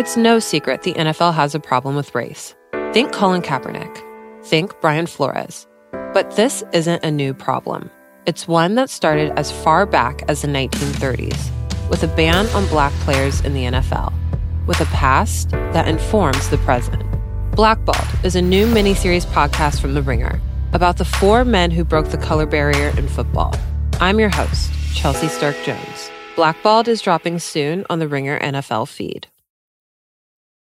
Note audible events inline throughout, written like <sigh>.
It's no secret the NFL has a problem with race. Think Colin Kaepernick. Think Brian Flores. But this isn't a new problem. It's one that started as far back as the 1930s, with a ban on black players in the NFL, with a past that informs the present. Blackballed is a new miniseries podcast from The Ringer about the four men who broke the color barrier in football. I'm your host, Chelsea Stark Jones. Blackballed is dropping soon on the Ringer NFL feed.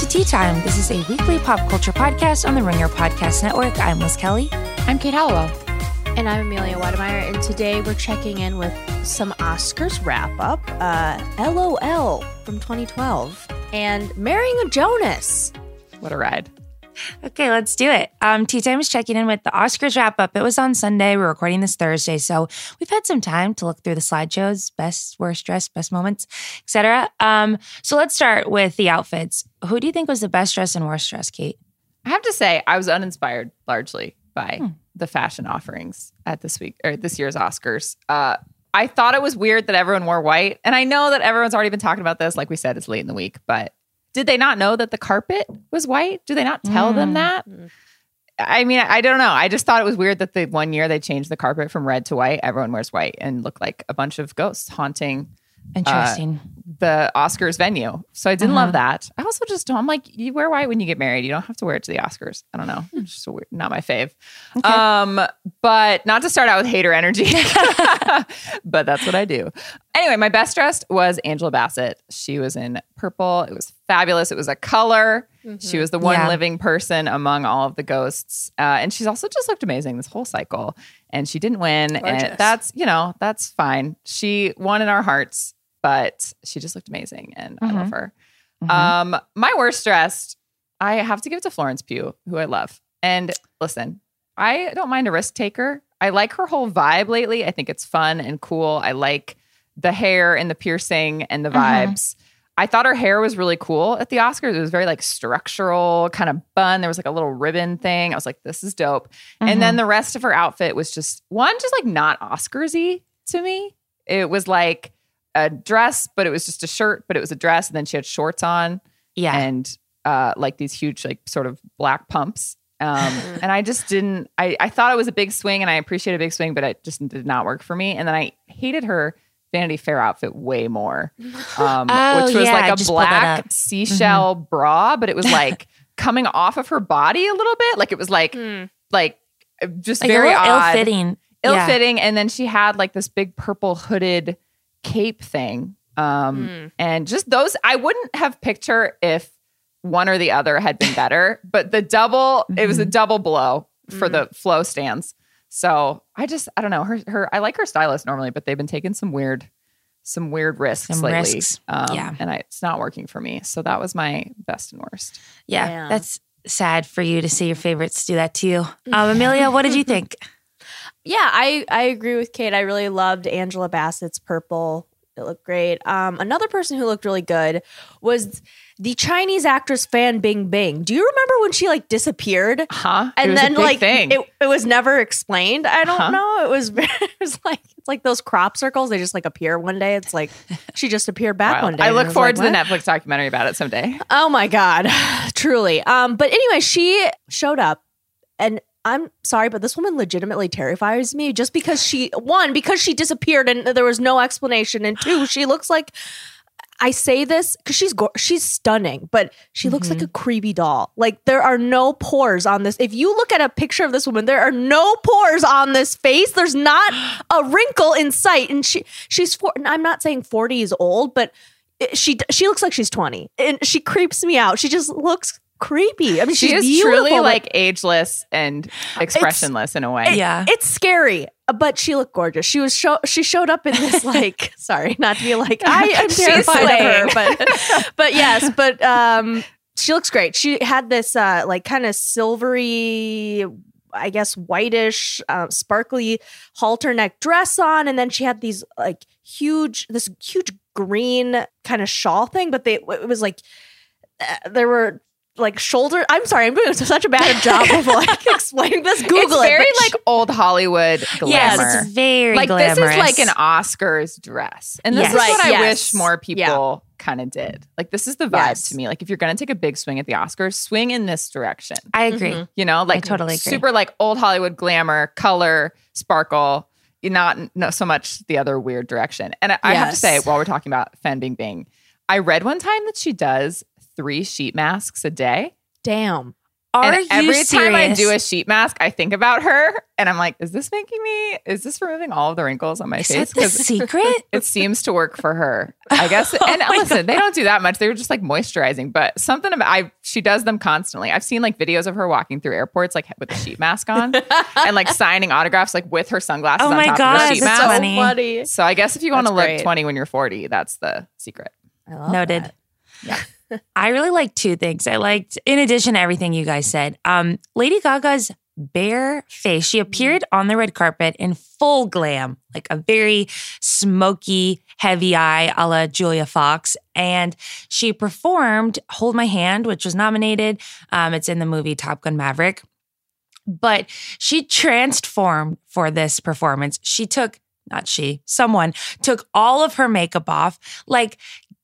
To Tea Time. This is a weekly pop culture podcast on the Ringer Podcast Network. I'm Liz Kelly. I'm Kate Halliwell. And I'm Amelia Wedemeyer, and today we're checking in with some Oscars wrap up, uh, LOL from 2012, and Marrying a Jonas. What a ride. Okay, let's do it. Um, Tea Time is checking in with the Oscars wrap up. It was on Sunday. We're recording this Thursday, so we've had some time to look through the slideshows, best, worst dress, best moments, etc. Um, so let's start with the outfits. Who do you think was the best dress and worst dress, Kate? I have to say, I was uninspired largely by Hmm. the fashion offerings at this week or this year's Oscars. Uh, I thought it was weird that everyone wore white, and I know that everyone's already been talking about this. Like we said, it's late in the week, but did they not know that the carpet was white? Do they not tell them Mm. that? I mean, I don't know. I just thought it was weird that the one year they changed the carpet from red to white, everyone wears white and look like a bunch of ghosts haunting Interesting. the Oscars venue. So I didn't Uh-huh. love that. I also just don't. I'm like, you wear white when you get married. You don't have to wear it to the Oscars. I don't know. It's just a weird, not my fave. Um, but not to start out with hater energy, <laughs> but that's what I do. Anyway, my best dressed was Angela Bassett. She was in purple. It was fabulous. It was a color. She was the one Yeah. living person among all of the ghosts. Uh, and she's also just looked amazing this whole cycle. And she didn't win. And that's, you know, that's fine. She won in our hearts, but she just looked amazing. And I love her. Mhm. Um, my worst dressed, I have to give it to Florence Pugh, who I love. And listen, I don't mind a risk taker. I like her whole vibe lately. I think it's fun and cool. I like the hair and the piercing and the Mhm. vibes. I thought her hair was really cool at the Oscars. It was very like structural, kind of bun. There was like a little ribbon thing. I was like, this is dope. And then the rest of her outfit was just one, just like not Oscarsy to me. It was like a dress, but it was just a shirt, but it was a dress. And then she had shorts on yeah. and uh, like these huge, like sort of black pumps. Um, <laughs> and I just didn't, I, I thought it was a big swing and I appreciate a big swing, but it just did not work for me. And then I hated her Vanity Fair outfit way more, <laughs> um, Oh, which was yeah, like a just pulled that black seashell bra, but it was like <laughs> coming off of her body a little bit. Like it was like, like just like very odd ill-fitting. ill Yeah. fitting. And then she had like this big purple hooded cape thing. Um, And just those, I wouldn't have picked her if one or the other had been <laughs> better, but the double, it was a Mm-hmm. double blow for the flow stands. So I just, I don't know. Her, her, I like her stylist normally, but they've been taking some weird, some weird risks Some lately. risks. Um, Yeah. And I, it's not working for me. So that was my best and worst. Yeah, Yeah. that's sad for you to see your favorites do that to you. <laughs> Um, Amelia, what did you think? <laughs> yeah, I I agree with Kate. I really loved Angela Bassett's purple. It looked great. Um, another person who looked really good was the Chinese actress Fan Bingbing. Do you remember when she like disappeared? Huh? And then like thing. it, it was never explained. I don't Huh? know. It was <laughs> it was like it's like those crop circles. They just like appear one day. It's like <laughs> she just appeared back Wild. one day. I look was forward like, to the Netflix documentary about it someday. Oh my god, <sighs> truly. Um, but anyway, she showed up, and I'm sorry, but this woman legitimately terrifies me. Just because she one because she disappeared and there was no explanation, and two, she looks like. I say this because she's go- she's stunning, but she looks like a mm-hmm. creepy doll. Like there are no pores on this. If you look at a picture of this woman, there are no pores on this face. There's not a <gasps> wrinkle in sight, and she she's four. and I'm not saying forty is old, but it- she she looks like she's 20 and she creeps me out she just looks creepy i mean She she's is truly but like ageless and expressionless in a way. it- Yeah. it's scary but she looked gorgeous. She was show she showed up in this <laughs> like sorry not to be like i am terrified of her but but yes but um she looks great. She had this uh like kind of silvery I guess whitish, uh, sparkly halter neck dress on, and then she had these like huge, this huge green kind of shawl thing. But they, it was like uh, there were like shoulder. I'm sorry, I'm doing <laughs> such a bad job of like <laughs> explaining this. Google it's it. very like old Hollywood glamour. Yes, it's very like glamorous. this is like an Oscars dress, and this Yes. is Right, what I yes. wish more Yeah. people kind of did. Like this is the vibe Yes. to me. Like if you're gonna take a big swing at the Oscars, swing in this direction. I agree. Mhm. You know, like totally agree. super like old Hollywood glamour, color, sparkle. Not not so much the other weird direction. And I, I have to say, while we're talking about Fan Bing Bing, I read one time that she does three sheet masks a day. damn. Are and you every time I do a sheet mask, I think about her and I'm like, is this making me, is this removing all of the wrinkles on my Is face? that the <laughs> secret? it seems to work for her. I <laughs> guess. Oh And my listen, they don't do that much. They were just like moisturizing, but something about I she does them constantly. I've seen like videos of her walking through airports like with a sheet mask on <laughs> and like signing autographs like with her sunglasses Oh on my top God, of her sheet mask. funny. funny. So I guess if you want to look 20 when you're 40, that's the secret. I love Noted. that. I really liked two things. I liked, in addition to everything you guys said, um, Lady Gaga's bare face. She appeared on the red carpet in full glam, like a very smoky, heavy eye a la Julia Fox. And she performed Hold My Hand, which was nominated. Um, it's in the movie Top Gun Maverick. But she transformed for this performance. She took, not she, someone took all of her makeup off. Like,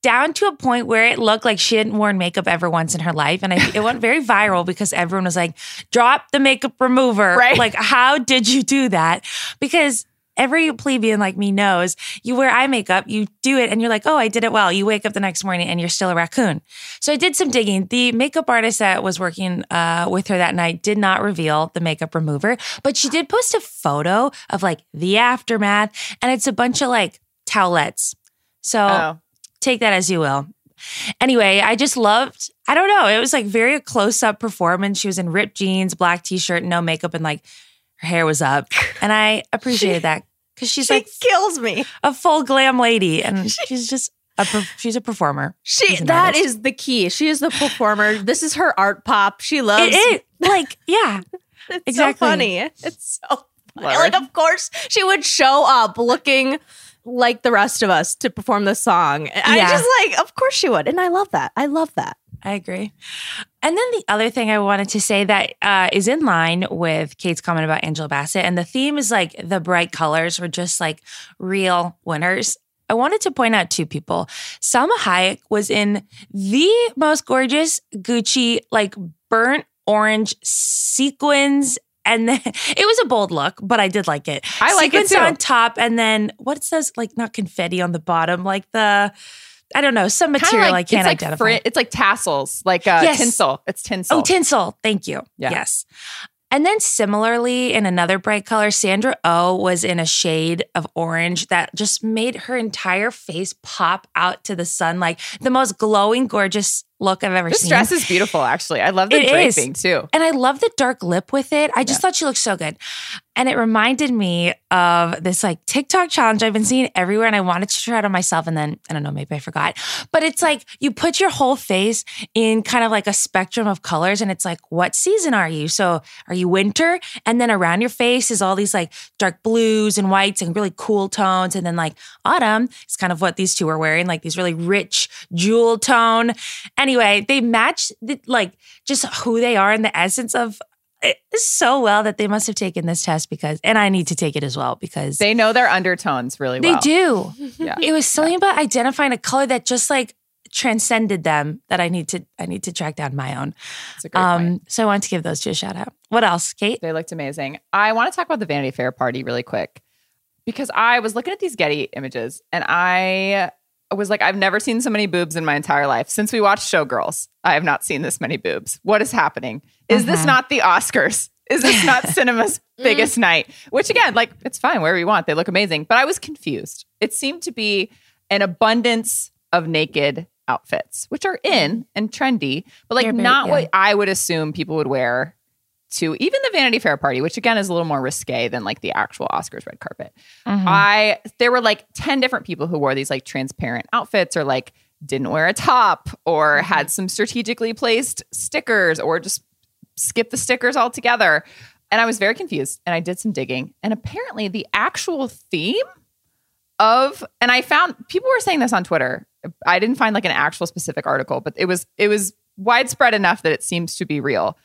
down to a point where it looked like she hadn't worn makeup ever once in her life. And I, it went very <laughs> viral because everyone was like, drop the makeup remover. Right. Like, how did you do that? Because every plebeian like me knows you wear eye makeup, you do it, and you're like, oh, I did it well. You wake up the next morning and you're still a raccoon. So I did some digging. The makeup artist that was working uh, with her that night did not reveal the makeup remover, but she did post a photo of like the aftermath, and it's a bunch of like towelettes. So Oh. Take that as you will. Anyway, I just loved, I don't know, it was like very close up performance. She was in ripped jeans, black t shirt, no makeup, and like her hair was up. And I <laughs> appreciated that because she's She like kills me. a full glam lady and <laughs> she's just a, per- she's a performer. She that artist. is the key. She is the performer. this is her art pop. She loves it. like, yeah, <laughs> It's Exactly. so funny. It's so funny. Like, of course, she would show up looking like the rest of us to perform the song. I Yeah. just like, of course she would. And I love that. I love that. I agree. And then the other thing I wanted to say that uh, is in line with Kate's comment about Angela Bassett, and the theme is like the bright colors were just like real winners. I wanted to point out two people. Salma Hayek was in the most gorgeous Gucci, like burnt orange sequins. And then <laughs> it was a bold look, but I did like it. I like it too. on top, and then what it says, like not confetti on the bottom, like the I don't know, some material like, I can't it's like identify. fri- it's like tassels, like uh, Yes. tinsel. It's tinsel. Oh, tinsel. Thank you. Yeah. Yes. And then similarly, in another bright color, Sandra O was in a shade of orange that just made her entire face pop out to the sun, like the most glowing, gorgeous look I've ever this seen. This dress is beautiful, actually. I love the It is. draping too. and I love the dark lip with it. I just thought she looked so good. And it reminded me of this like TikTok challenge I've been seeing everywhere, and I wanted to try it on myself, and then I don't know, maybe I forgot. But it's like you put your whole face in kind of like a spectrum of colors, and it's like, what season are you? So are you winter? And then around your face is all these like dark blues and whites and really cool tones, and then like autumn is kind of what these two are wearing, like these really rich jewel tone. Anyway, they match the, like just who they are and the essence of so well that they must have taken this test because, and I need to take it as well because They know their undertones really well. they do. <laughs> Yeah. It was something about identifying a color that just like transcended them that I need to I need to track down my own. It's a great point. Um, so I wanted to give those two a shout out. What else, Kate? They looked amazing. I want to talk about the Vanity Fair party really quick because I was looking at these Getty images and I was like, I've never seen so many boobs in my entire life. Since we watched Showgirls, I have not seen this many boobs. What is happening? Is this Mhm. not the Oscars? Is this not <laughs> cinema's biggest night? Which again, like it's fine wherever you want. They look amazing. But I was confused. It seemed to be an abundance of naked outfits, which are in and trendy, but like They're very- not yeah. what I would assume people would wear to even the Vanity Fair party, which again is a little more risque than like the actual Oscars red carpet. Mhm. I there were like 10 different people who wore these like transparent outfits or like didn't wear a top or had some strategically placed stickers or just skip the stickers altogether. And I was very confused and I did some digging. And apparently the actual theme of and I found people were saying this on Twitter. I didn't find like an actual specific article, but it was it was widespread enough that it seems to be real.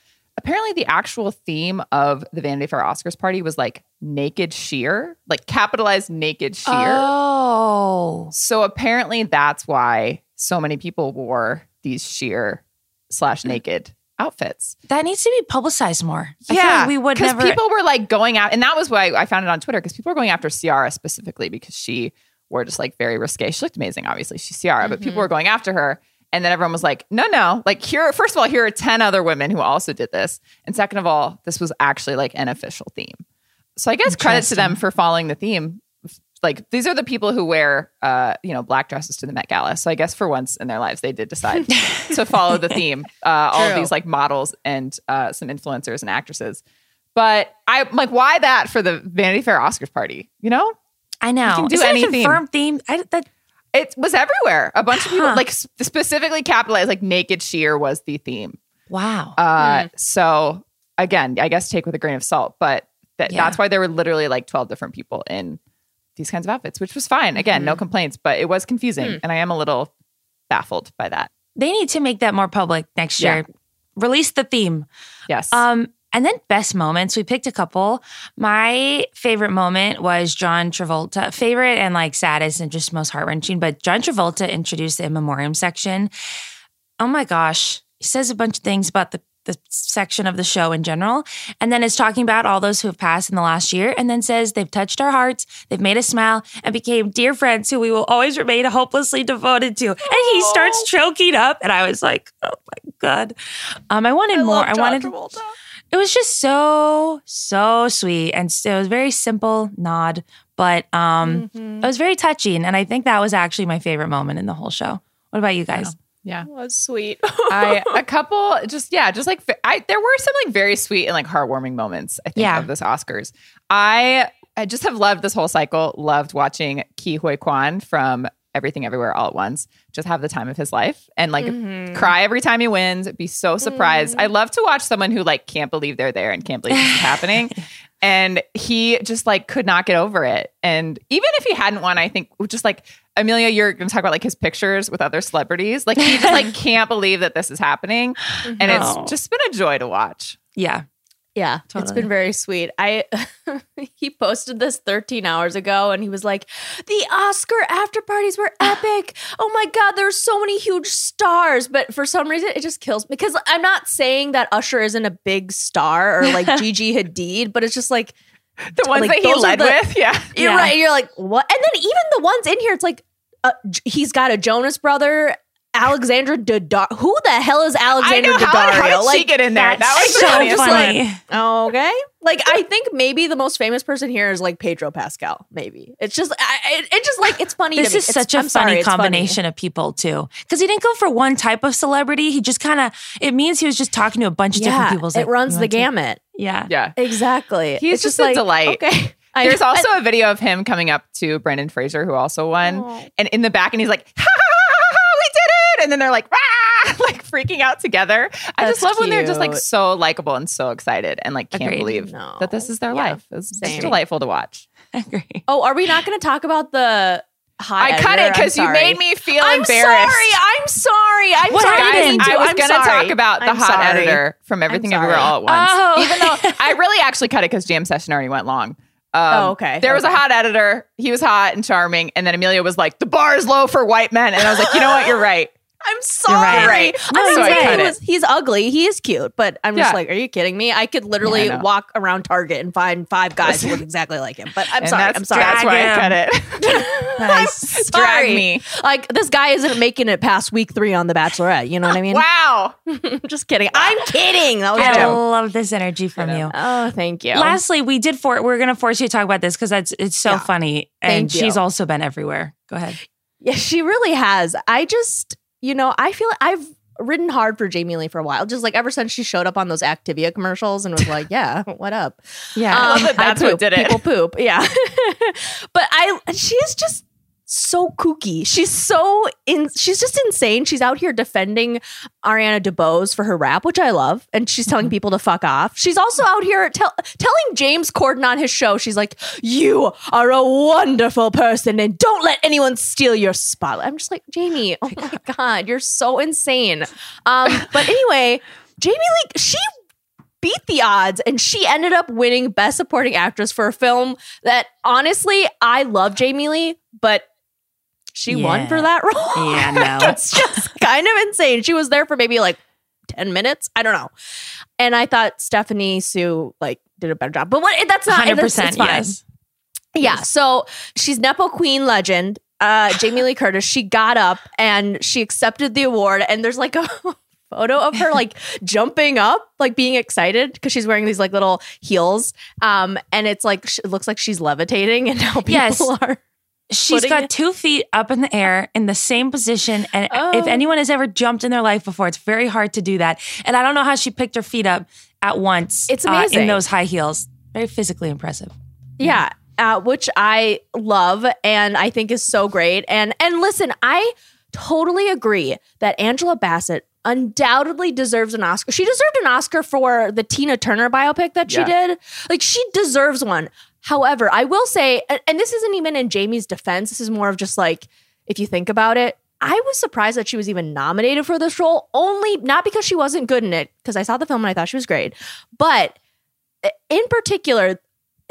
Apparently the actual theme of the Vanity Fair Oscars party was like naked sheer, like capitalized naked sheer. Oh. So apparently that's why so many people wore these sheer slash naked outfits. That needs to be publicized more. I feel like we would because never. people were like going out, and that was why I found it on Twitter because people were going after Ciara specifically because she wore just like very risque. She looked amazing, obviously. She's Ciara, but Mm-hmm. people were going after her. And then everyone was like, no, no. Like, here, first of all, here are 10 other women who also did this. And second of all, this was actually like an official theme. So I guess credit to them for following the theme. Like, these are the people who wear, uh, you know, black dresses to the Met Gala. So I guess for once in their lives, they did decide <laughs> to follow the theme. Uh, all of these like models and uh, some influencers and actresses. But I'm like, why that for the Vanity Fair Oscars party? You know, I know. can do Is that any a theme. theme? I, that, it was everywhere. A bunch of people Huh. like s- specifically capitalized, like naked sheer was the theme. wow. Uh, So again, I guess take with a grain of salt, but that, Yeah. that's why there were literally like 12 different people in these kinds of outfits, which was fine. Again, no complaints, but it was confusing. And I am a little baffled by that. they need to make that more public next Yeah. year. Release the theme. Yes. Um, and then best moments, we picked a couple. My favorite moment was John Travolta. Favorite and like saddest and just most heart wrenching. But John Travolta introduced the in memoriam section. Oh my gosh, he says a bunch of things about the the section of the show in general, and then is talking about all those who have passed in the last year, and then says they've touched our hearts, they've made us smile, and became dear friends who we will always remain hopelessly devoted to. And he starts choking up, and I was like, oh my god. Um, I wanted more. I wanted. It was just so so sweet, and it was very simple nod, but um, it was very touching, and I think that was actually my favorite moment in the whole show. What about you guys? yeah. was sweet. <laughs> I a <laughs> couple just yeah, just like I there were some like very sweet and like heartwarming moments I think Yeah. of this Oscars. I I just have loved this whole cycle. Loved watching Ke Huy Quan from Everything Everywhere All at Once. Just have the time of his life and like mm-hmm. cry every time he wins. Be so surprised. I mm-hmm. love to watch someone who like can't believe they're there and can't believe this is <laughs> happening. And he just like could not get over it. And even if he hadn't won, I think just like Amelia, you're going to talk about like his pictures with other celebrities. Like he just like <laughs> can't believe that this is happening, and No. it's just been a joy to watch. Yeah, Yeah, it's been very sweet. I <laughs> he posted this 13 hours ago and he was like, "The Oscar after parties were <sighs> epic. Oh my god, there's so many huge stars." But for some reason it just kills me because I'm not saying that Usher isn't a big star or like <laughs> Gigi Hadid, but it's just like The ones Like, that he led the- with, yeah. <laughs> you're Yeah. right. You're like, "What?" And then even the ones in here it's like uh, he's got a Jonas brother, Alexandra Daddario. Who the hell is I Alexandra know how, Daddario? how did she like get in there? That was so funniest one. funny. Okay. Like I think maybe the most famous person here is like Pedro Pascal. Maybe it's just I, it, it just like it's funny. This to me. is It's- such a I'm sorry, funny funny. combination of people too, because he didn't go for one type of celebrity. He just kind of. It means he was just talking to a bunch of Yeah, different people. It like, runs the want to- gamut. Yeah. Yeah. Exactly. He's It's just a delight. Okay. <laughs> I- There's also a video of him coming up to Brendan Fraser, who also won, Oh. and in the back, and he's like, ha! And then they're like, "Rah!" <laughs> like freaking out together. I just That's love when they're just like so likable and so excited, and like can't Agreed. believe No. that this is their Yeah. life. It's just delightful to watch. <laughs> Agree. Oh, are we not going to talk about the hot? I cut it because you made me feel I'm embarrassed. sorry. I'm sorry. I'm What sorry. happened? I, I was gonna talk about the I'm hot sorry. editor from Everything Everywhere. All at Once. Oh. Even though <laughs> I really actually cut it because jam session already went long. Um, Oh, okay. There was a hot editor. He was hot and charming, and then Amelia was like, "The bar is low for white men," and I was like, "You know what? You're right." I'm sorry. right. I'm No, not you he was, he's ugly. He is cute, but I'm just like, are you kidding me? I could literally Yeah, I walk around Target and find five guys who <laughs> look exactly like him. But I'm And sorry. I'm sorry. That's why I cut it. <laughs> <laughs> Nice. Drag Sorry. me. Like this guy isn't making it past week three on The Bachelorette. You know what I mean? Wow. Just kidding. I'm kidding. That was I a joke. love this energy from you. Oh, thank you. Lastly, we did for we're gonna force you to talk about this because that's it's so Yeah. funny. And Thank she's you. also been everywhere. Go ahead. Yeah, she really has. I just, you know, I feel I've ridden hard for Jamie Lee for a while. Just like ever since she showed up on those Activia commercials and was like, <laughs> "Yeah, what up?" Yeah. I love that um, I that's what poop. did it. People poop. Yeah, <laughs> but I, she is just so kooky. She's so in. She's just insane. She's out here defending Ariana DeBose for her rap, which I love, and she's telling Mm-hmm. people to fuck off. She's also out here tell, telling James Corden on his show. She's like, "You are a wonderful person, and don't let anyone steal your spotlight." I'm just like, Jamie, oh <laughs> my god, you're so insane. Um, but anyway, Jamie Lee, she beat the odds and she ended up winning best supporting actress for a film that honestly I love Jamie Lee but she won for that <laughs> role. Yeah, no. That's just kind of insane. She was there for maybe like 10 minutes. I don't know. And I thought Stephanie Hsu like did a better job. But what that's not Hundred that's- it's percent. fine. Yes. Yeah. So she's Nepo Queen legend. Uh, Jamie Lee Curtis. She got up and she accepted the award. And there's like a <laughs> photo of her like jumping up, like being excited because she's wearing these like little heels. Um, and it's like it looks like she's levitating, and now people Yes. <laughs> are. She's Putting got two feet up in the air in the same position. And if Oh. anyone has ever jumped in their life before, it's very hard to do that. And I don't know how she picked her feet up at once. It's uh, amazing. in those high heels. Very physically impressive. Yeah. Uh, which I love and I think is so great. And and listen, I totally agree that Angela Bassett undoubtedly deserves an Oscar. She deserved an Oscar for the Tina Turner biopic that she Yeah. did. Like she deserves one. However, I will say, and, this isn't even in Jamie's defense. This is more of just like if you think about it. I was surprised that she was even nominated for this role, only not because she wasn't good in it, because I saw the film and I thought she was great, but eh, in particular,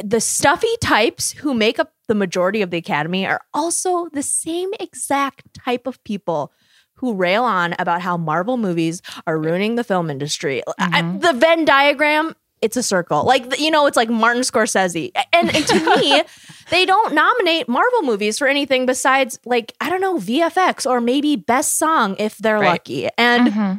the stuffy types who make up the majority of the academy are also the same exact type of people who rail on about how Marvel movies are ruining the film industry. I- mm-hmm. the Venn diagram, it's a circle. Like, you know, it's like Martin Scorsese. And, and to me, <laughs> they don't nominate Marvel movies for anything besides, like, I don't know, VFX or maybe best song if they're Right. lucky. And mm-hmm.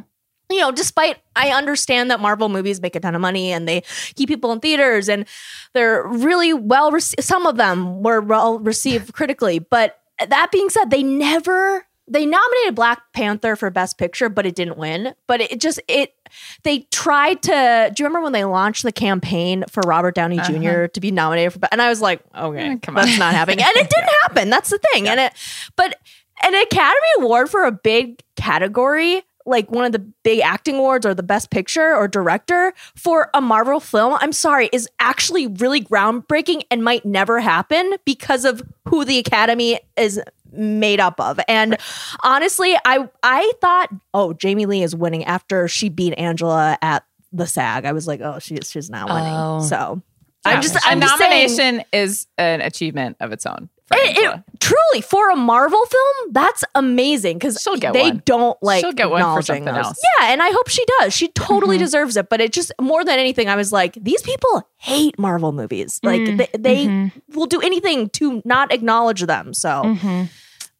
you know, despite I understand that Marvel movies make a ton of money and they keep people in theaters and they're really well received. Some of them were well received critically, but that being said, they never they nominated Black Panther for Best Picture, but it didn't win. But it just it they tried to. Do you remember when they launched the campaign for Robert Downey uh-huh. Jr. to be nominated for? And I was like, okay, mm, come on. that's not happening, and it <laughs> didn't happen. That's the thing, and it but an Academy Award for a big category, like one of the big acting awards or the best picture or director for a Marvel film, I'm sorry, is actually really groundbreaking and might never happen because of who the Academy is made up of. And honestly, I I thought, oh, Jamie Lee is winning after she beat Angela at the SAG. I was like, oh, she, she's not winning. Oh. So Yeah. I'm just a I'm just saying- nomination is an achievement of its own. It, it- truly for a Marvel film, that's amazing because they one. don't like She'll get one for acknowledging something those. else. Yeah, and I hope she does. She totally mm-hmm. deserves it. But it just more than anything, I was like, these people hate Marvel movies. Like mm, they, they mm-hmm. will do anything to not acknowledge them. So, Mhm.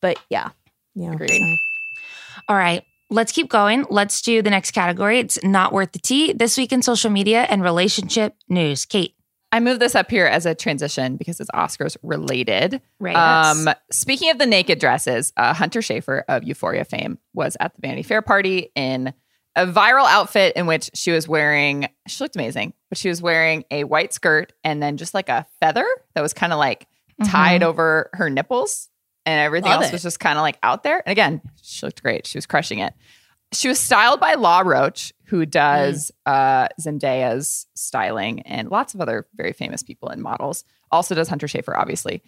but yeah, yeah. Agreed. so. All right. Let's keep going. Let's do the next category. It's not worth the tea. This week in social media and relationship news. Kate. I moved this up here as a transition because it's Oscars related. Right. Um, speaking of the naked dresses, uh, Hunter Schafer of Euphoria fame was at the Vanity Fair party in a viral outfit in which she was wearing, she looked amazing, but she was wearing a white skirt and then just like a feather that was kind of like tied over her nipples and everything Love else it. was just kind of like out there. And again, she looked great. She was crushing it. She was styled by Law Roach, who does uh, Zendaya's styling and lots of other very famous people and models. Also does Hunter Schafer, obviously.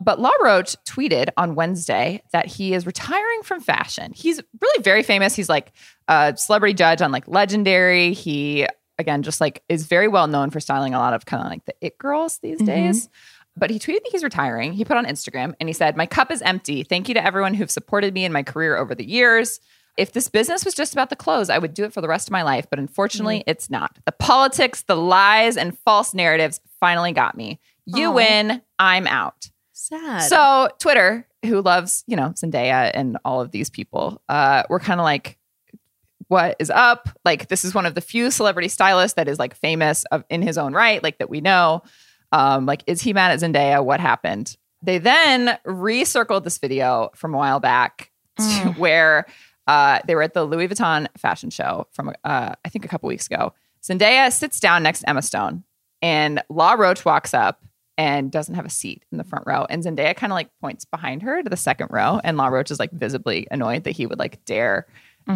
But Law Roach tweeted on Wednesday that he is retiring from fashion. He's really very famous. He's like a celebrity judge on like Legendary. He again just like is very well known for styling a lot of kind of like the it girls these days. But he tweeted that he's retiring. He put on Instagram and he said, My cup is empty. Thank you to everyone who've supported me in my career over the years. If this business was just about the clothes, I would do it for the rest of my life. But unfortunately, it's not. The politics, the lies, and false narratives finally got me. You Aw. win. I'm out. Sad. So Twitter, who loves, you know, Zendaya and all of these people, uh, we're kind of like, what is up? Like, this is one of the few celebrity stylists that is like famous of, in his own right, like that we know. Um, like, is he mad at Zendaya? What happened? They then recircled this video from a while back to where uh, they were at the Louis Vuitton fashion show from, uh, I think, a couple weeks ago. Zendaya sits down next to Emma Stone, and Law Roach walks up and doesn't have a seat in the front row. And Zendaya kind of like points behind her to the second row, and Law Roach is like visibly annoyed that he would like dare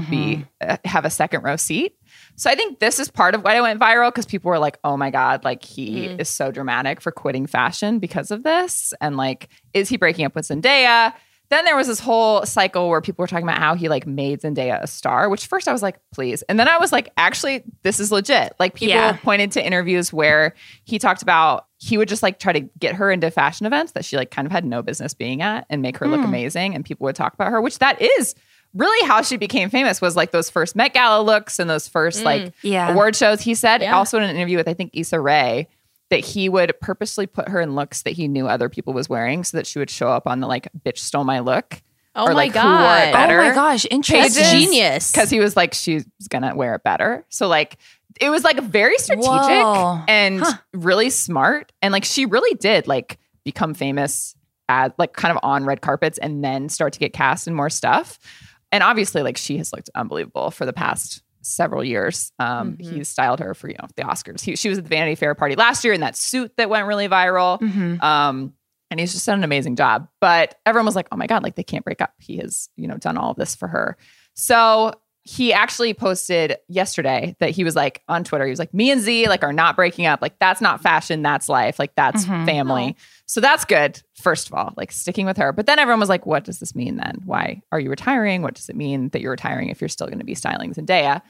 be uh, have a second row seat. So I think this is part of why it went viral because people were like, "Oh my god, like he is so dramatic for quitting fashion because of this," and like, is he breaking up with Zendaya? Then there was this whole cycle where people were talking about how he like made Zendaya a star, which first I was like, please. And then I was like, actually, this is legit. Like people Yeah. pointed to interviews where he talked about he would just like try to get her into fashion events that she like kind of had no business being at and make her look hmm. amazing. And people would talk about her, which that is really how she became famous was like those first Met Gala looks and those first like mm, Yeah. award shows. He said Yeah. also in an interview with I think Issa Rae that he would purposely put her in looks that he knew other people was wearing so that she would show up on the like bitch stole my look oh or, my like, who wore it god. Oh my gosh, interesting. That's genius. because he was like she's gonna wear it better. So like it was like very strategic Whoa. and Huh. really smart and like she really did like become famous at like kind of on red carpets and then start to get cast in more stuff. And obviously like she has looked unbelievable for the past several years. Um, Mhm. He's styled her for you know the Oscars. He, she was at the Vanity Fair party last year in that suit that went really viral. Mhm. Um, and he's just done an amazing job. But everyone was like, oh my God, like they can't break up. He has, you know, done all of this for her. So he actually posted yesterday that he was like on Twitter, he was like, me and Z like are not breaking up. Like that's not fashion, that's life. Like that's Mhm. family. So that's good, first of all, like sticking with her. But then everyone was like, what does this mean then? Why are you retiring? What does it mean that you're retiring if you're still going to be styling Zendaya?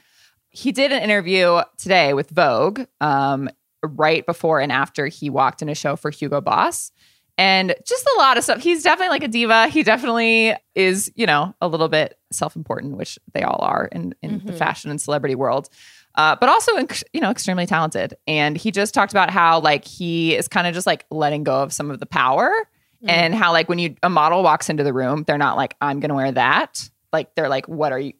He did an interview today with Vogue, um, right before and after he walked in a show for Hugo Boss. And just a lot of stuff. He's definitely like a diva. He definitely is, you know, a little bit self-important, which they all are in, in the Mhm. fashion and celebrity world. Uh, but also, you know, extremely talented. And he just talked about how like he is kind of just like letting go of some of the power, and how like when you a model walks into the room, they're not like I'm gonna wear that. Like they're like, what are you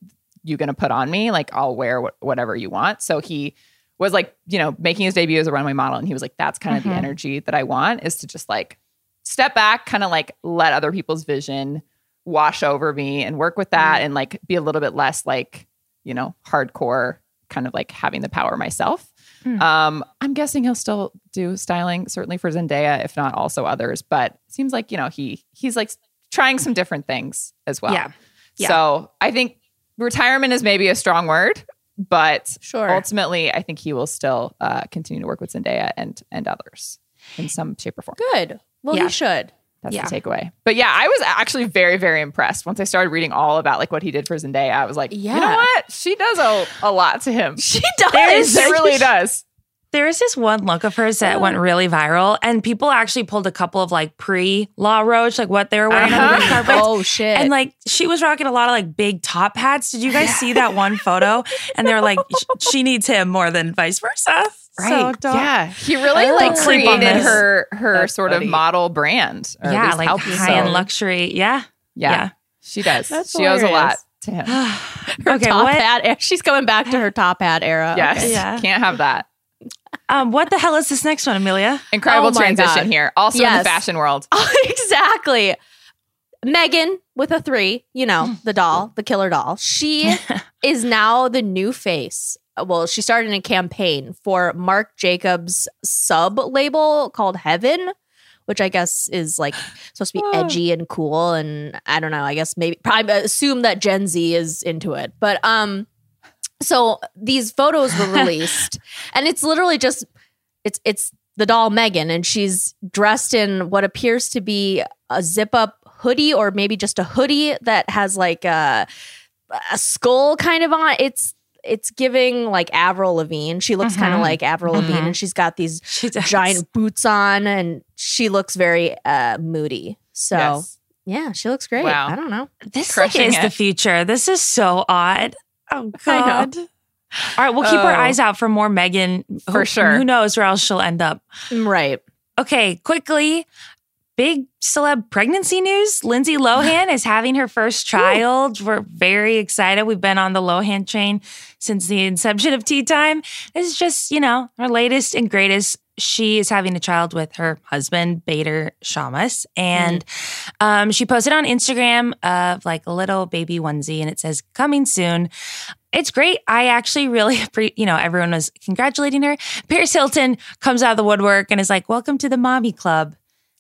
you gonna put on me? Like I'll wear what, whatever you want. So he was like, you know, making his debut as a runway model, and he was like, that's kind of Mhm. the energy that I want is to just like step back, kind of like let other people's vision wash over me and work with that and like be a little bit less like, you know, hardcore kind of like having the power myself. Hmm. Um, I'm guessing he'll still do styling, certainly for Zendaya, if not also others, but seems like, you know, he he's like trying some different things as well. Yeah. Yeah. So I think retirement is maybe a strong word, but Sure. ultimately I think he will still uh, continue to work with Zendaya and and others in some shape or form. Good. Well, Yeah. you should. That's Yeah. the takeaway. But yeah, I was actually very, very impressed once I started reading all about like what he did for Zendaya. I was like, yeah. you know what? She does a, a lot to him. She does. There's- It really does. There is this one look of hers that went really viral, and people actually pulled a couple of like pre Law Roach, like what they were wearing on the Uh-huh. carpet. oh shit. And like she was rocking a lot of like big top hats. Did you guys see that one photo? <laughs> And they were like, sh- she needs him more than vice versa. So yeah. He really Oh. like Don't sleep on created her her That's sort funny. of model brand. or yeah, like helped high end luxury. Yeah. Yeah, she does. That's she owes a lot to him. <sighs> her <sighs> okay, top what? hat. She's going back to her top hat era. Yes, <laughs> Okay. Yeah. can't have that. Um, what the hell is this next one, Amelia? Incredible Oh transition God. here. Also in the fashion world. <laughs> exactly. Megan with a three, you know, the doll, the killer doll. She <laughs> is now the new face. Well, she started a campaign for Marc Jacobs sub label called Heaven, which I guess is like supposed to be edgy and cool. And I don't know, I guess maybe probably assume that Gen Z is into it. But um so these photos were <laughs> released and it's literally just it's it's the doll Megan and she's dressed in what appears to be a zip up hoodie or maybe just a hoodie that has like a, a skull kind of on it's it's giving like Avril Lavigne. She looks kind of like Avril Lavigne Mhm. and she's got these She giant boots on and she looks very uh moody. So Yes. yeah, she looks great. Wow. I don't know. This like, Crushing is the it. future. This is so odd. Oh <laughs> I know. God. All right, we'll keep our Oh. eyes out for more Megan. For Who- sure. Who knows where else she'll end up? Right. Okay, quickly. Big celeb pregnancy news. Lindsay Lohan is having her first child. We're very excited. We've been on the Lohan train since the inception of Tea Time. This is just, you know, her latest and greatest. She is having a child with her husband, Bader Shammas. And um, she posted on Instagram of like a little baby onesie and it says, coming soon. It's great. I actually really, <laughs> appre- you know, everyone was congratulating her. Paris Hilton comes out of the woodwork and is like, welcome to the mommy club.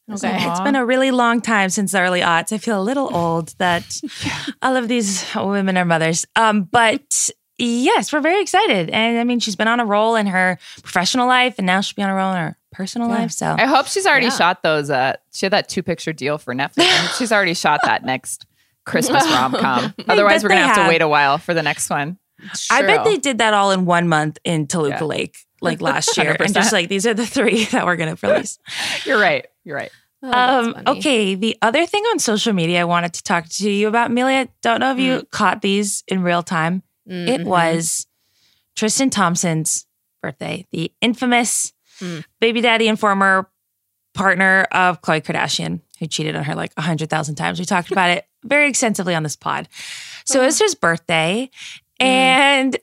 I was Okay. <laughs> It's been a really long time since the early aughts. I feel a little <laughs> old that all of these women are mothers. Um, but yes, we're very excited. And I mean, she's been on a roll in her professional life and now she'll be on a roll in her personal life. So I hope she's already Yeah. shot those. Uh, she had that two picture deal for Netflix. She's <laughs> already shot that next Christmas rom com. Otherwise, we're gonna have, have. to wait a while for the next one. I bet they did that all in one month in Toluca Yeah. Lake, like last year. and 100%. just like, these are the three that we're going to release. You're right. You're right. Oh, Um, okay, the other thing on social media I wanted to talk to you about, Amelia. Don't know if you Mm. caught these in real time. It Mhm. was Tristan Thompson's birthday, the infamous Mm. baby daddy and former partner of Khloe Kardashian, who cheated on her like a hundred thousand times. We talked about it <laughs> very extensively on this pod. So it was his birthday, Mm. and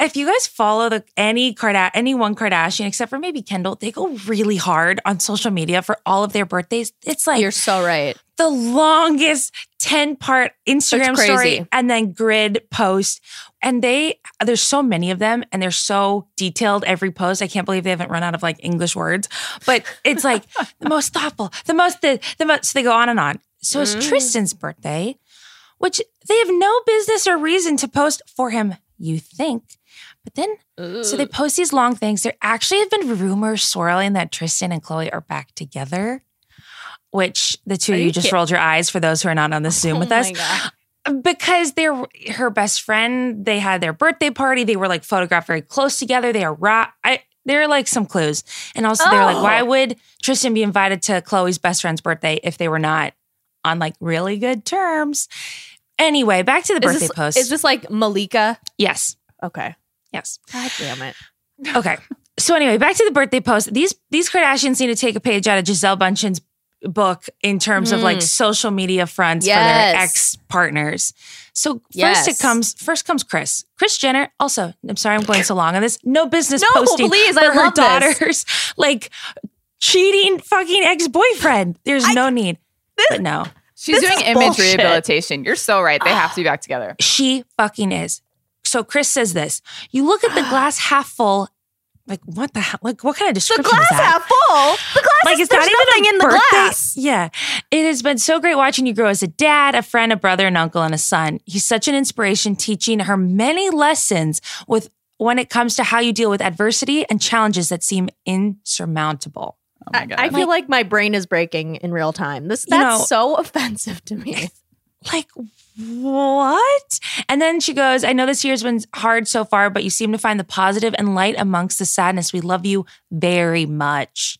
if you guys follow the any Karda- any one Kardashian except for maybe Kendall, they go really hard on social media for all of their birthdays. It's like You're so right. the longest 10 part Instagram story and then grid post. And they, there's so many of them and they're so detailed every post. I can't believe they haven't run out of like English words, but it's like the <laughs> most thoughtful, the most, the, the most, so they go on and on. So it's Mm. Tristan's birthday, which they have no business or reason to post for him, you think. But then so they post these long things. There actually have been rumors swirling that Tristan and Khloe are back together, which the two of you you just rolled your eyes for those who are not on the Zoom Oh with us. God. Because they're her best friend. They had their birthday party. They were like photographed very close together. They are ra- I there are like some clues. And also they're like, why Oh. would Tristan be invited to Khloe's best friend's birthday if they were not on like really good terms? Anyway, back to the Is birthday this, post. is this like Malika? yes. Okay. Yes. God damn it. <laughs> Okay. So anyway, back to the birthday post. These these Kardashians need to take a page out of Gisele Bündchen's book in terms of like Mm. social media fronts for their ex partners. So first Yes. it comes first comes Kris. Kris Jenner also, I'm sorry I'm going so long on this. No business No, posting please, for I her love this. daughter's <laughs> like cheating fucking ex-boyfriend. There's no need. But no. She's This doing image bullshit. rehabilitation. You're so right. They have to be back together. <sighs> She fucking is. So Kris says this. You look at the <gasps> glass half full. Like what the hell? Like what kind of The description glass is that? half full. The glass like is, it's there's not even in the birthday. glass. Yeah. It has been so great watching you grow as a dad, a friend, a brother, an uncle, and a son. He's such an inspiration, teaching her many lessons with when it comes to how you deal with adversity and challenges that seem insurmountable. Oh my god. I feel like my brain is breaking in real time. This that's know- so <laughs> offensive to me. <laughs> Like, what? And then she goes, I know this year's been hard so far, but you seem to find the positive and light amongst the sadness. We love you very much.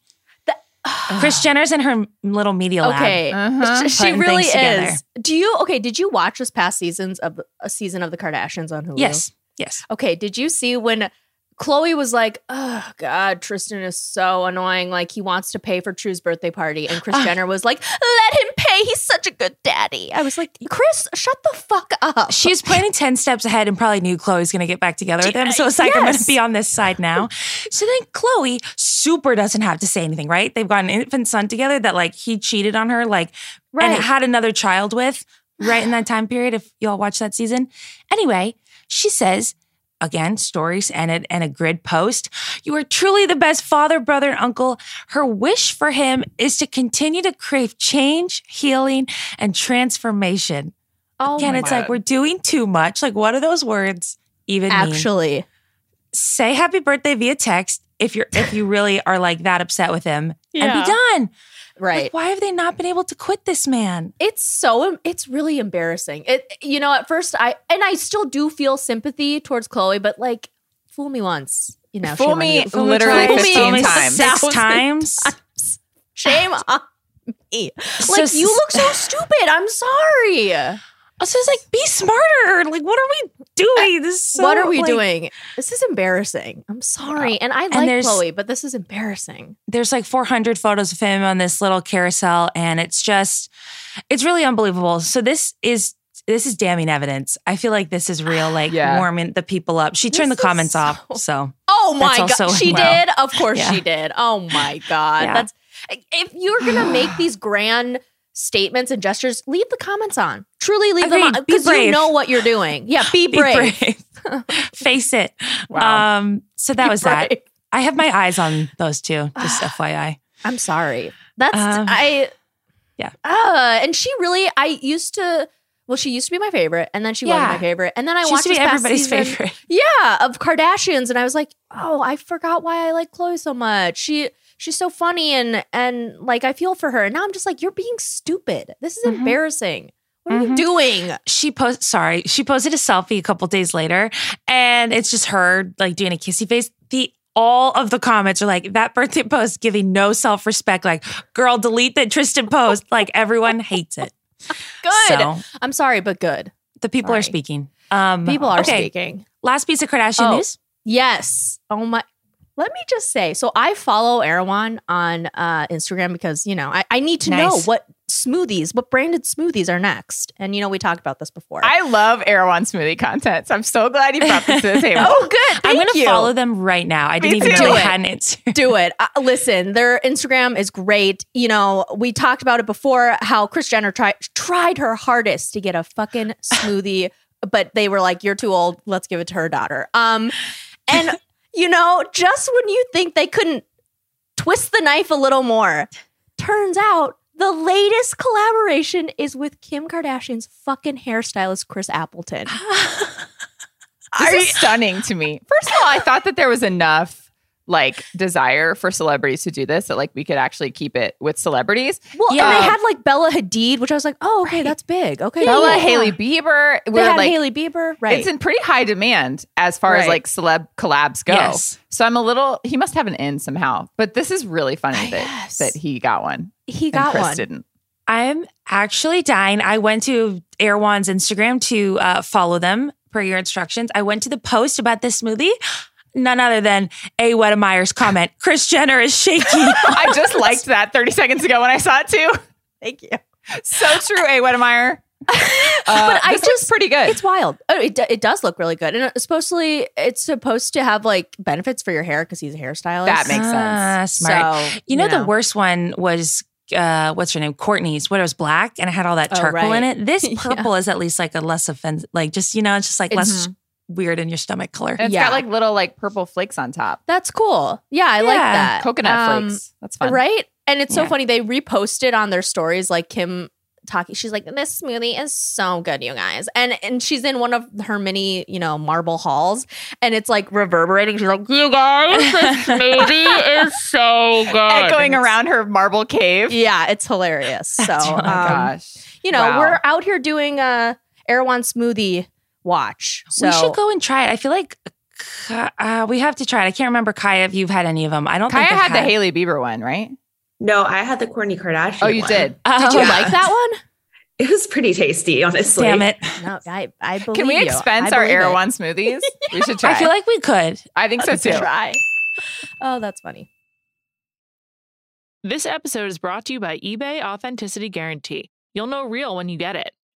<sighs> Kris Jenner's in her little media lab. Okay, Uh-huh. She really things together. is. Do you okay? Did you watch this past seasons of a season of the Kardashians on Hulu? Yes. Yes. Okay. Did you see when Khloe was like, "Oh God, Tristan is so annoying. Like he wants to pay for True's birthday party," and Kris. Jenner was like, "Let him pay. He's such a good daddy." I was like, "Kris, shut the fuck up." She was planning 10 <laughs> steps ahead and probably knew Khloe was going to get back together with him. So it's like, I'm going to be on this side now. So then Khloe super doesn't have to say anything, right? They've got an infant son together that like he cheated on her, like, Right. and had another child with right in that time period. If y'all watch that season. Anyway, she says, again, stories and a, and a grid post. You are truly the best father, brother, and uncle. Her wish for him is to continue to crave change, healing, and transformation. oh, Again, it's like we're doing too much. Like, what do those words even mean? actually, Say happy birthday via text if you're if you really are like that upset with him and be done. Right. Like, why have they not been able to quit this man? it's so it's really embarrassing. It you know at first I and I still do feel sympathy towards Khloe, but like fool me once, you know, Fool shame on me you. literally Fool me times. Six thousand times. Shame <laughs> on me. Like s- you look so <laughs> stupid. I'm sorry. Also, it's like be smarter. Like, what are we doing? This is so, what are we like- doing? This is embarrassing. I'm sorry. Oh. And I like there's- Khloe, but this is embarrassing. There's like 400 photos of him on this little carousel, and it's just, it's really unbelievable. So this is. This is damning evidence. I feel like this is real, like Yeah. warming the people up. She turned This the comments is off. so- So Oh my god. She <laughs> wow. did? Of course Yeah. she did. Oh my god. Yeah. That's if you're gonna make these grand statements and gestures, leave the comments on. Truly leave them on because you know what you're doing. Yeah, <laughs> be be brave. brave. <laughs> Face it. Wow. Um, so that Be was that. I have my eyes on <sighs> those two, just <sighs> FYI. I'm sorry. That's Um, I. yeah. Uh, and she really, I used to. Well, she used to be my favorite, and then she wasn't my favorite, and then I She watched used to be everybody's season- favorite. <laughs> Yeah, of Kardashians, and I was like, oh, I forgot why I like Khloe so much. She she's so funny, and and like I feel for her. And now I'm just like, you're being stupid. This is Mhm. embarrassing. What are you Mhm. doing? She post sorry, she posted a selfie a couple days later, and it's just her like doing a kissy face. The all of the comments are like that birthday post giving no self respect. Like, girl, delete that Tristan post. Like everyone hates it. <laughs> Good. So I'm sorry, but good. the people are speaking. Um, People are okay, speaking. Last piece of Kardashian Oh. news. Yes. Oh my. Let me just say. So I follow Erewhon on uh, Instagram because you know I, I need to know what smoothies, what branded smoothies are next. And you know we talked about this before. I love Erewhon smoothie content. So I'm so glad you brought this to the <laughs> table. oh, good. I'm gonna you. follow them right now. I didn't even know they had an Instagram. do it. Uh, listen, their Instagram is great. You know, we talked about it before how Kris Jenner tried tried her hardest to get a fucking smoothie, but they were like, "You're too old. Let's give it to her daughter." Um, and you know, just when you think they couldn't twist the knife a little more, turns out the latest collaboration is with Kim Kardashian's fucking hairstylist Chris Appleton. <laughs> This is stunning to me. First of all, I <laughs> thought that there was enough like desire for celebrities to do this that like we could actually keep it with celebrities. Well, Yeah. and they had like Bella Hadid, which I was like, "Oh, okay, that's big." Okay, Bella, cool. Hailey Bieber, They had like Hailey Bieber, right? it's in pretty high demand as far as like celeb collabs go. Yes. So I'm a little he must have an in somehow. But this is really funny that that he got one. he got Kris one. didn't. I'm actually dying. I went to Erewhon's Instagram to uh, follow them per your instructions. I went to the post about this smoothie. None other than A. Wedemeyer's comment. Kris Jenner is shaky. <laughs> I just liked that 30 seconds ago when I saw it too. <laughs> Thank you. So true, A. Wedemeyer. <laughs> Uh, But I just- pretty good. It's wild. Oh, it, it does look really good, and it's supposedly it's supposed to have like benefits for your hair because he's a hairstylist. That makes sense. Ah, smart. So you know, the worst one was uh, what's her name? Kourtney's. What it was black and it had all that Oh, charcoal in it. This Yeah. purple is at least like a less offensive, like just you know, it's just like less weird in your stomach color. and it's Yeah. got like little like purple flakes on top. That's cool. Yeah, I like that. Coconut Um, flakes. That's fun. right? And it's so Yeah. funny. They reposted on their stories like Kim talking. She's like, "This smoothie is so good, you guys." And and she's in one of her many, you know, marble halls, and it's like reverberating. She's like, "You guys, this <laughs> smoothie is so good." Echoing around her marble cave. Yeah, it's hilarious. So, <laughs> Oh my um, gosh. you know, Wow. we're out here doing a Erewhon smoothie watch. So we should go and try it. I feel like uh, we have to try it. I can't remember Kaya if you've had any of them. I don't Kaya think I've had the Hailey Bieber one, right? No, I had the Kourtney Kardashian. Oh, you one. did. Did you Yeah. like that one? <laughs> It was pretty tasty, honestly. Damn it. No, I, I believe Can we you. expense I our believe it. Erewhon smoothies? <laughs> We should try. I feel like we could. I think so too. Try. Oh, that's funny. This episode is brought to you by eBay Authenticity Guarantee. You'll know real when you get it.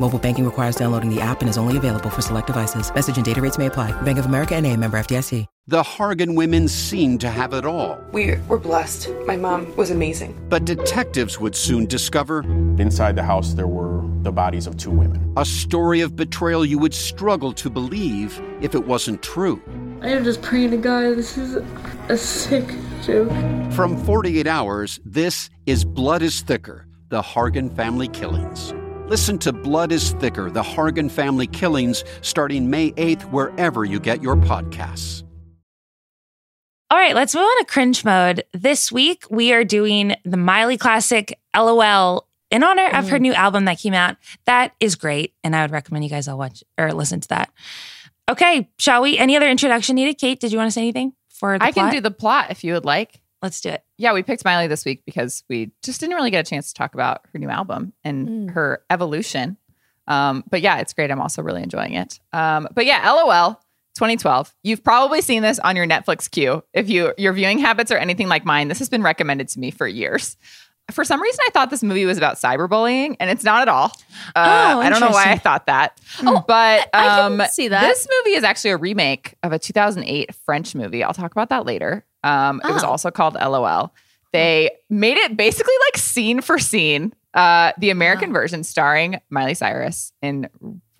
Mobile banking requires downloading the app and is only available for select devices. Message and data rates may apply. Bank of America and a member FDIC. The Hargan women seemed to have it all. We were blessed. My mom was amazing. But detectives would soon discover Inside the house, there were the bodies of two women. a story of betrayal you would struggle to believe if it wasn't true. I am just praying to God. This is a sick joke. From 48 Hours, this is Blood is Thicker The Hargan Family Killings. Listen to Blood is Thicker The Hargan Family Killings starting May 8th, wherever you get your podcasts. All right, let's move on to cringe mode. This week, we are doing the Miley classic LOL in honor of her mm-hmm. new album that came out. That is great. And I would recommend you guys all watch or listen to that. Okay, shall we? Any other introduction needed? Kate, did you want to say anything for the I can do the plot if you would like. Let's do it. Yeah, we picked Miley this week because we just didn't really get a chance to talk about her new album and Mm. her evolution. Um, but yeah, it's great. I'm also really enjoying it. Um, but yeah, LOL 2012. You've probably seen this on your Netflix queue. If you your viewing habits are anything like mine, this has been recommended to me for years. For some reason, I thought this movie was about cyberbullying, and it's not at all. Uh, Oh, I don't know why I thought that. Oh, but I um, can see that. This movie is actually a remake of a 2008 French movie. I'll talk about that later. Um, It was Oh. also called LOL. They made it basically like scene for scene. Uh, the American version starring Miley Cyrus in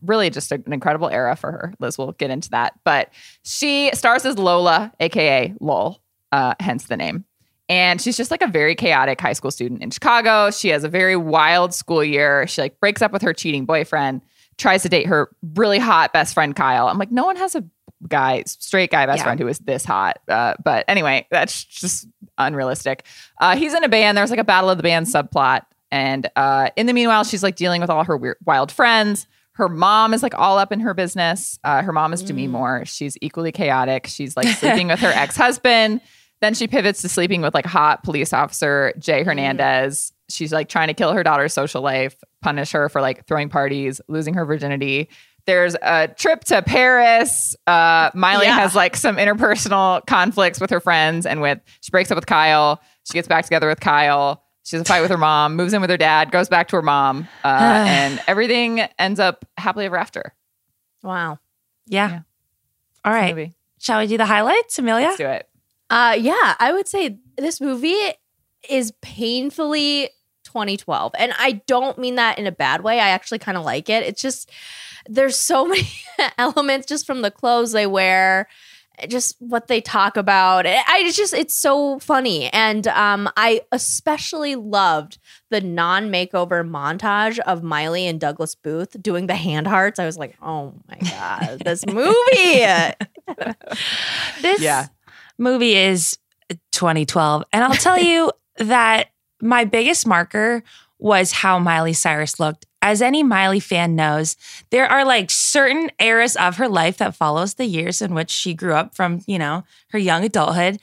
really just an incredible era for her. Liz will get into that. But she stars as Lola, aka Lol, uh, hence the name. And she's just like a very chaotic high school student in Chicago. She has a very wild school year. She like breaks up with her cheating boyfriend, tries to date her really hot best friend Kyle. I'm like, no one has a guy, straight guy best Yeah. friend who is this hot. Uh, but anyway, that's just unrealistic. Uh, he's in a band. There's like a battle of the band subplot. And uh, in the meanwhile, she's like dealing with all her weird, wild friends. Her mom is like all up in her business. Uh, her mom is Demi Moore. She's equally chaotic. She's like <laughs> sleeping with her ex husband. Then she pivots to sleeping with like hot police officer Jay Hernandez. She's like trying to kill her daughter's social life, punish her for like throwing parties, losing her virginity. There's a trip to Paris. Uh, Miley Yeah. has like some interpersonal conflicts with her friends and with she breaks up with Kyle. She gets back together with Kyle. She has a fight with her mom, moves in with her dad, goes back to her mom, uh, <sighs> and everything ends up happily ever after. Wow. Yeah. Yeah. All right. Movie. Shall we do the highlights, Amelia? Let's do it. Uh, yeah, I would say this movie is painfully 2012. And I don't mean that in a bad way. I actually kind of like it. It's just, there's so <laughs> many elements just from the clothes they wear, just what they talk about. I I- it's just, it's so funny. And um, I especially loved the non makeover montage of Miley and Douglas Booth doing the hand hearts. I was like, oh my God, this <laughs> movie. This Yeah. movie is 2012. And I'll tell <laughs> you that my biggest marker was how Miley Cyrus looked. As any Miley fan knows, there are like certain eras of her life that follows the years in which she grew up from, you know, her young adulthood.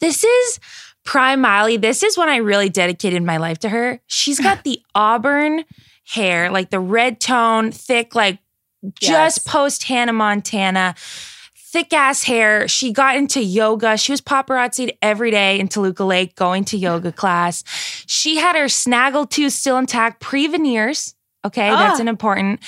This is prime Miley. This is when I really dedicated my life to her. She's got <laughs> the auburn hair, like the red tone, thick, like Yes. just post Hannah Montana. Thick ass hair. She got into yoga. She was paparazzied every day in Toluca Lake going to yoga class. She had her snaggle tooth still intact, pre veneers. Okay, that's Ah. an important.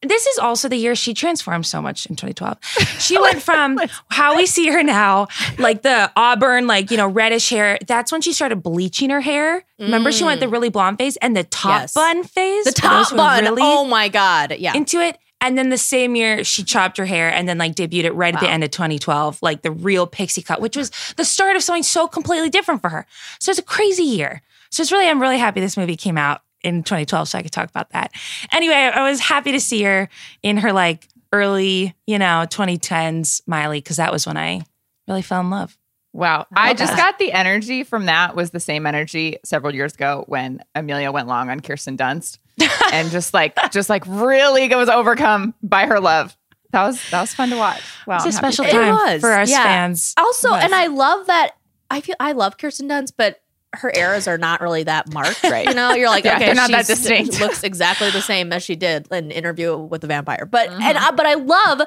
This is also the year she transformed so much in 2012. She went <laughs> from how we see her now, <laughs> like the auburn, like, you know, reddish hair. That's when she started bleaching her hair. Remember, she went the really blonde phase and the top Yes. bun phase. The top bun. really oh my god. Yeah. into it. And then the same year, she chopped her hair and then like debuted it right at the end of 2012, like the real pixie cut, which was the start of something so completely different for her. So it's a crazy year. So it's really, I'm really happy this movie came out in 2012 so I could talk about that. Anyway, I was happy to see her in her like early, you know, 2010s Miley, because that was when I really fell in love. Wow. I love just that. got the energy from that was the same energy several years ago when Amelia went long on Kirsten Dunst <laughs> and just like just like really was overcome by her love. That was that was fun to watch. Wow. It's a I'm special for you. It time was, for us yeah. fans. Also, Was. and I love that. I feel I love Kirsten Dunst, but her eras are not really that marked. Right. You know, you're like, <laughs> Yeah, okay, they're not that distinct. Looks exactly the same as she did in Interview with the Vampire. But Mm-hmm. and I, but I love.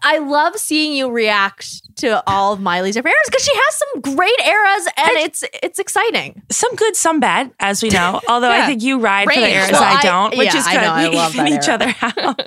I love seeing you react to all of Miley's different eras because she has some great eras and it's it's exciting. some good, some bad, as we know. <laughs> Although I think you ride for the eras Well, I I- don't, which yeah, is I good. <laughs> I love even each other out.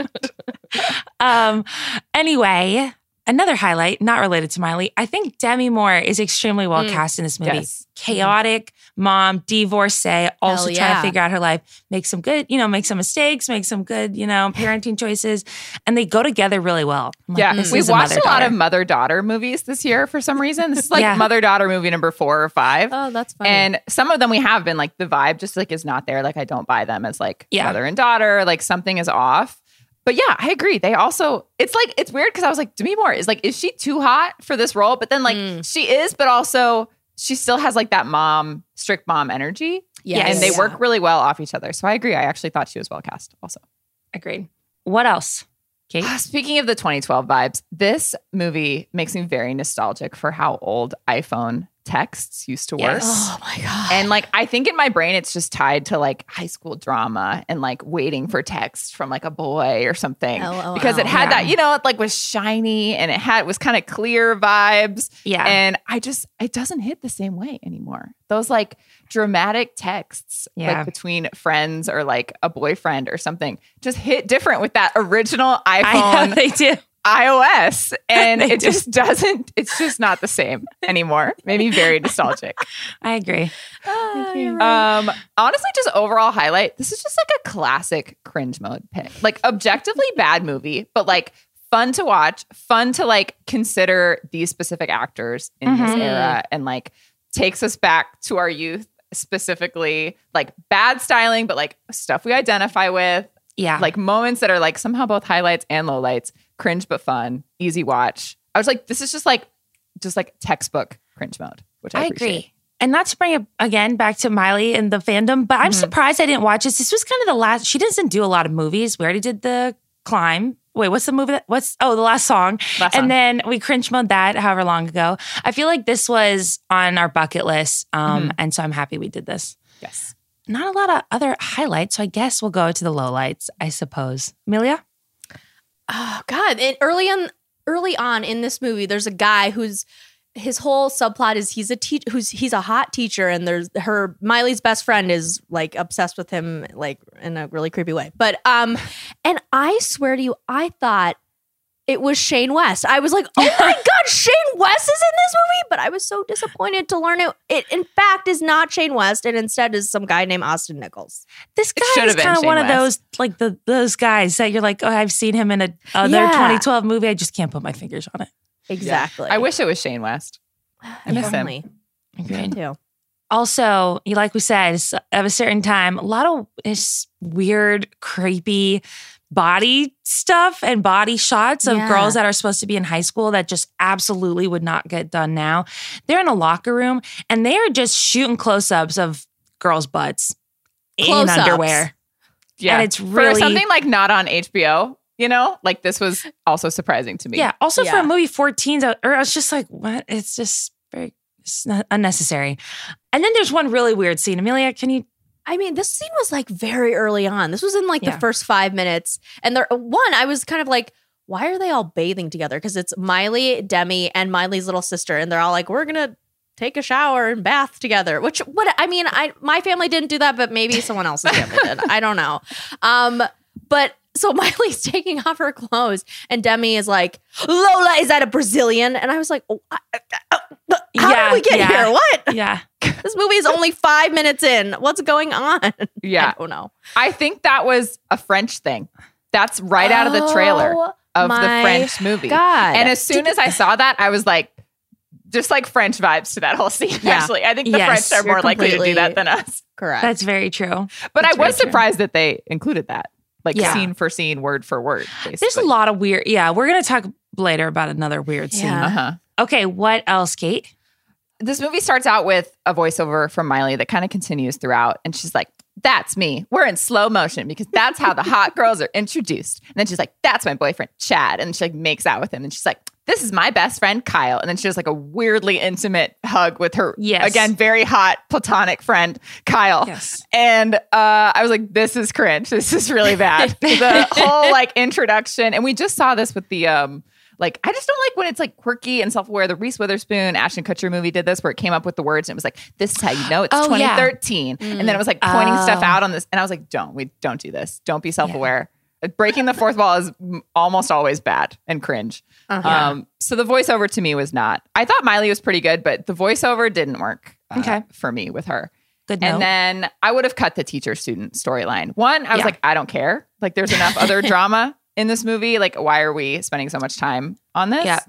um. Anyway, another highlight, not related to Miley. I think Demi Moore is extremely well Mm. cast in this movie. Yes. Chaotic mom, divorcee, also Hell trying to figure out her life. Make some good, you know, make some mistakes, make some good, you know, parenting choices, and they go together really well. Like, Yeah, this we've watched a lot of mother daughter movies this year for some reason. This is like Yeah. mother daughter movie number four or five. Oh, that's funny. And some of them we have been like the vibe just like is not there. Like I don't buy them as like Yeah. mother and daughter. Like something is off. But yeah, I agree. They also it's like it's weird because I was like Demi Moore is like is she too hot for this role? But then like Mm. she is, but also she still has like that mom strict mom energy. Yes. and they Yeah. work really well off each other. So I agree. I actually thought she was well cast. Also. Agreed. What else? Kate? Speaking of the 2012 vibes, this movie makes me very nostalgic for how old iPhone texts used to work. Yes. oh my god. And like I think in my brain it's just tied to like high school drama and like waiting for text from like a boy or something. LOL. because it had Yeah. that, you know, it like was shiny and it had it was kind of clear vibes. Yeah. And I just it doesn't hit the same way anymore. Those like dramatic texts Yeah. like between friends or like a boyfriend or something just hit different with that original I iPhone know they do. iOS and <laughs> it just doesn't it's just not the same anymore. Maybe very nostalgic. <laughs> I agree. Ah. Um honestly just overall highlight this is just like a classic cringe mode pick. Like objectively bad movie, but like fun to watch, fun to like consider these specific actors in this Mhm. era and like takes us back to our youth specifically like bad styling but like stuff we identify with Yeah. like moments that are like somehow both highlights and lowlights, cringe but fun, easy watch. I was like, this is just like, just like textbook cringe mode, which I, I agree. And not to bring it again back to Miley and the fandom, but I'm Mhm. surprised I didn't watch this. This was kind of the last. She doesn't do a lot of movies. We already did the climb. Wait, what's the movie? That, what's oh the last song? Last song. And then we cringe mode that however long ago. I feel like this was on our bucket list, um, Mhm. and so I'm happy we did this. Yes. Not a lot of other highlights, so I guess we'll go to the lowlights. I suppose. Amelia. Oh God! And early on, early on in this movie, there's a guy who's his whole subplot is he's a teach who's he's a hot teacher, and there's her Miley's best friend is like obsessed with him, like in a really creepy way. But um, and I swear to you, I thought it was Shane West. I was like, oh my <laughs> God, Shane West is in this movie. But I was so disappointed to learn it. It in fact is not Shane West, and instead is some guy named Austin Nichols. This guy is kind of Shane one of those like the those guys that you're like, oh, I've seen him in a other Yeah. 2012 movie. I just can't put my fingers on it. Exactly. I wish it was Shane West. I miss If him. only. Agreed. too. Also, you like we said, at a certain time, a lot of this weird, creepy body stuff and body shots of Yeah. girls that are supposed to be in high school that just absolutely would not get done now. They're in a locker room and they are just shooting close-ups of girls' butts in Close-ups. underwear. Yeah. And it's For really- something like not on HBO, you know, like this was also surprising to me. Yeah. Also for a movie 14s, or I was just like, what? It's just very It's not unnecessary. And then there's one really weird scene. Amelia, can you? I mean, this scene was like very early on. This was in like Yeah. the first five minutes. And there, one, I was kind of like, why are they all bathing together? Because it's Miley, Demi, and Miley's little sister, and they're all like, we're gonna take a shower and bath together. Which, what I mean, I my family didn't do that, but maybe someone else's <laughs> family did. I don't know. Um, but so <laughs> Miley's taking off her clothes, and Demi is like, Lola, is that a Brazilian? And I was like, oh, I- I- how Yeah, did we get yeah. here? What? <laughs> Yeah. This movie is only five minutes in. What's going on? <laughs> Yeah. I don't know. I think that was a French thing. That's right out of the trailer Oh, of the French movie. God. And as soon as I saw that, I was like, just like French vibes to that whole <laughs> scene. Yeah. Actually, I think the Yes, French are more likely to do that than us. Correct. That's very true. But That's I was very true. surprised that they included that, like Yeah. scene for scene, word for word. There's a lot of weird. Yeah, we're gonna talk later about another weird scene. Yeah. Uh-huh. Okay, what else, Kate? this movie starts out with a voiceover from Miley that kind of continues throughout. And she's like, That's me. We're in slow motion because that's how the hot girls are introduced. And then she's like, That's my boyfriend, Chad. And she like makes out with him. And she's like, This is my best friend, Kyle. And then she does like a weirdly intimate hug with her, Yes. again, very hot platonic friend, Kyle. Yes. And uh, I was like, This is cringe. This is really bad. <laughs> the whole like introduction. And we just saw this with the, um, like I just don't like when it's like quirky and self-aware. The Reese Witherspoon, Ashton Kutcher movie did this where it came up with the words and it was like, "This is how you know it's Oh, yeah. 2013," and then it was like pointing Oh. stuff out on this, and I was like, "Don't we don't do this? Don't be self-aware." Breaking the fourth wall is almost always bad and cringe. Uh-huh. Um, so the voiceover to me was not. I thought Miley was pretty good, but the voiceover didn't work uh, Okay. for me with her. Good note. And then I would have cut the teacher student storyline. One, I was Yeah. like, I don't care. Like, there's enough other <laughs> drama in this movie. Like, why are we spending so much time on this? Yeah.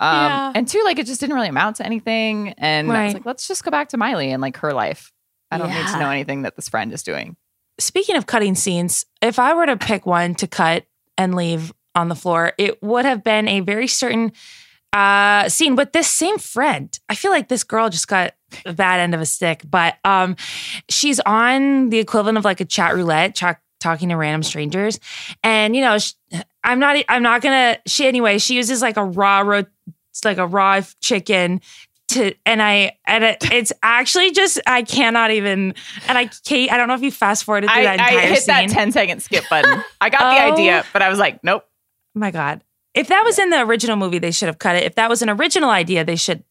Um, Yeah. And two, like, it just didn't really amount to anything. And I was like, let's just go back to Miley and like her life. I don't need to know anything that this friend is doing. Speaking of cutting scenes, if I were to pick one to cut and leave on the floor, it would have been a very certain uh, scene with this same friend. I feel like this girl just got a bad end of a stick, but um, she's on the equivalent of like a chat roulette, ch- talking to random strangers, and you know, sh- I'm not, I'm not gonna. She anyway, she uses like a raw, ro- like a raw chicken to and I and it, it's actually just I cannot even and I Kate I don't know if you fast forwarded through I, that I entire hit that scene. 10 second skip button. I got the <laughs> Oh. idea, but I was like, nope. My God, if that was in the original movie, they should have cut it. If that was an original idea, they should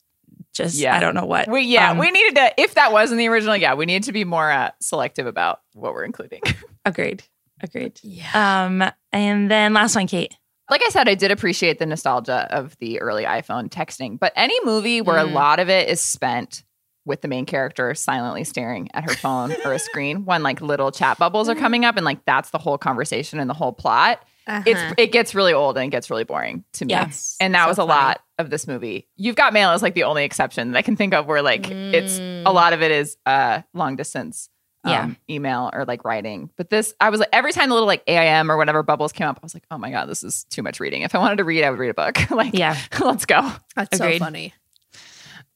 just Yeah. I don't know what. We yeah, Um, we needed to. If that was in the original, yeah, we needed to be more uh, selective about what we're including. <laughs> agreed, agreed. Yeah. Um, and then last one, Kate. like I said, I did appreciate the nostalgia of the early iPhone texting, but any movie where Mm. a lot of it is spent with the main character silently staring at her phone or a <laughs> screen when like little chat bubbles are coming up and like that's the whole conversation and the whole plot. It's Uh-huh. it gets really old and it gets really boring to me. Yes. And that So was a funny. lot of this movie. You've got mail is like the only exception that I can think of where like it's Mm. a lot of it is uh long distance um, Yeah. email or like writing. But this, I was like, every time the little like AIM or whatever bubbles came up, I was like, oh my God, this is too much reading. If I wanted to read, I would read a book. <laughs> like, Yeah. <laughs> let's go. That's Agreed. so funny.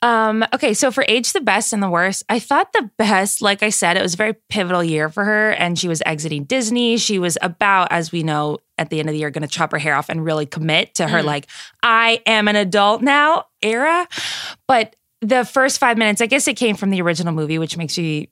Um, okay, so for age the best and the worst, I thought the best, like I said, it was a very pivotal year for her, and she was exiting Disney. She was about, as we know, at the end of the year, going to chop her hair off and really commit to her, Mm. like, I am an adult now era. But the first five minutes, I guess it came from the original movie, which makes me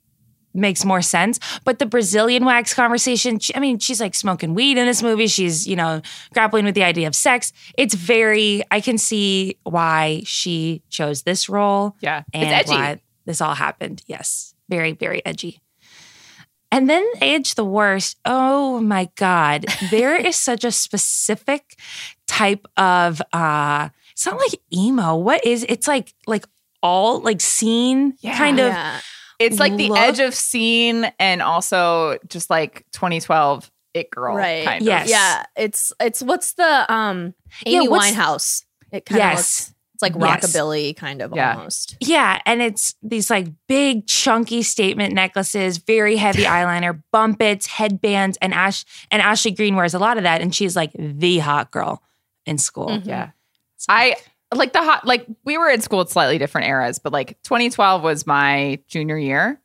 makes more sense. But the Brazilian wax conversation, I mean, she's like smoking weed in this movie. She's, you know, grappling with the idea of sex. It's very, I can see why she chose this role Yeah. and why this all happened. Yes, very, very edgy. And then age the worst. Oh my God. <laughs> There is such a specific type of uh it's not like emo. What is it's like like all like scene Yeah. kind of Yeah. It's like the look- edge of scene and also just like 2012 It Girl Right. kind Yes. of. Yeah. It's it's what's the um Amy what's- Winehouse. It kind of Yes. looks it's like Yes. rockabilly kind of Yeah. almost. Yeah, and it's these like big chunky statement necklaces, very heavy <laughs> eyeliner, bumpits, headbands, and Ash and Ashley Greene wears a lot of that, and she's like the hot girl in school. Mhm. Yeah. I like the hot, like we were in school at slightly different eras, but like 2012 was my junior year.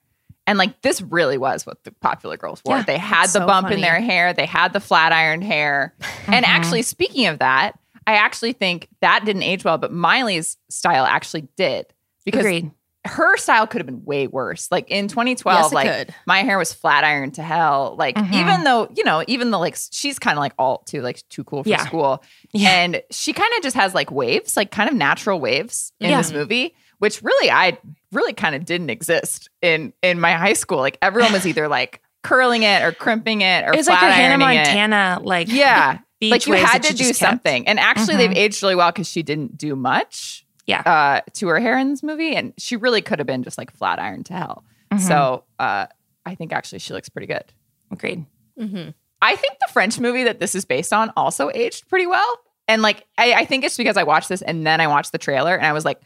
And like this really was what the popular girls wore. Yeah, they had the so bump funny. in their hair, they had the flat ironed hair. <laughs> And Mhm. actually, speaking of that, I actually think that didn't age well, but Miley's style actually did. Because Agreed. Her style could have been way worse. Like in 2012, Yes, like could. my hair was flat iron to hell. Like Mhm. even though you know, even though like she's kind of like alt too, like too cool for Yeah. school, Yeah. and she kind of just has like waves, like kind of natural waves in Yeah. this movie, which really I really kind of didn't exist in in my high school. Like everyone was either like curling it or crimping it or It was like a Hannah ironing it. Montana, like Yeah. beach like you had to do something. And actually, Mhm. they've aged really well because she didn't do much Yeah. uh, to her hair in this movie. And she really could have been just like flat iron to hell. Mhm. So uh, I think actually she looks pretty good. Agreed. Mm-hmm. I think the French movie that this is based on also aged pretty well. And like, I, I think it's because I watched this and then I watched the trailer and I was like,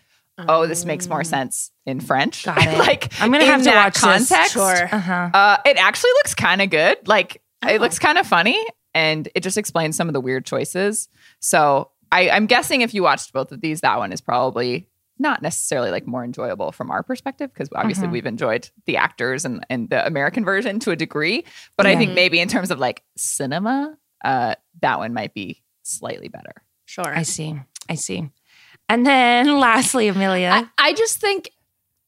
oh, this makes more sense in French. Got <laughs> it. like, I'm gonna have to that watch this. context. Sure. Uh-huh. Uh, it actually looks kind of good. Like Oh. it looks kind of funny, and it just explains some of the weird choices. So I, I'm guessing if you watched both of these, that one is probably not necessarily like more enjoyable from our perspective because obviously Mhm. we've enjoyed the actors and, and the American version to a degree. But I think maybe in terms of like cinema, uh, that one might be slightly better. Sure. I see. I see. And then lastly, Amelia. I, I just think,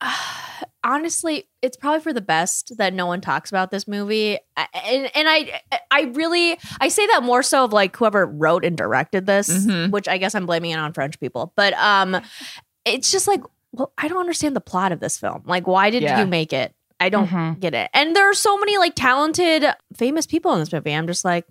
<sighs> honestly, it's probably for the best that no one talks about this movie. And, and I, I really, I say that more so of like whoever wrote and directed this, Mhm. which I guess I'm blaming it on French people. But um, it's just like, well, I don't understand the plot of this film. Like, why did Yeah. you make it? I don't Mhm. get it. And there are so many like talented, famous people in this movie. I'm just like,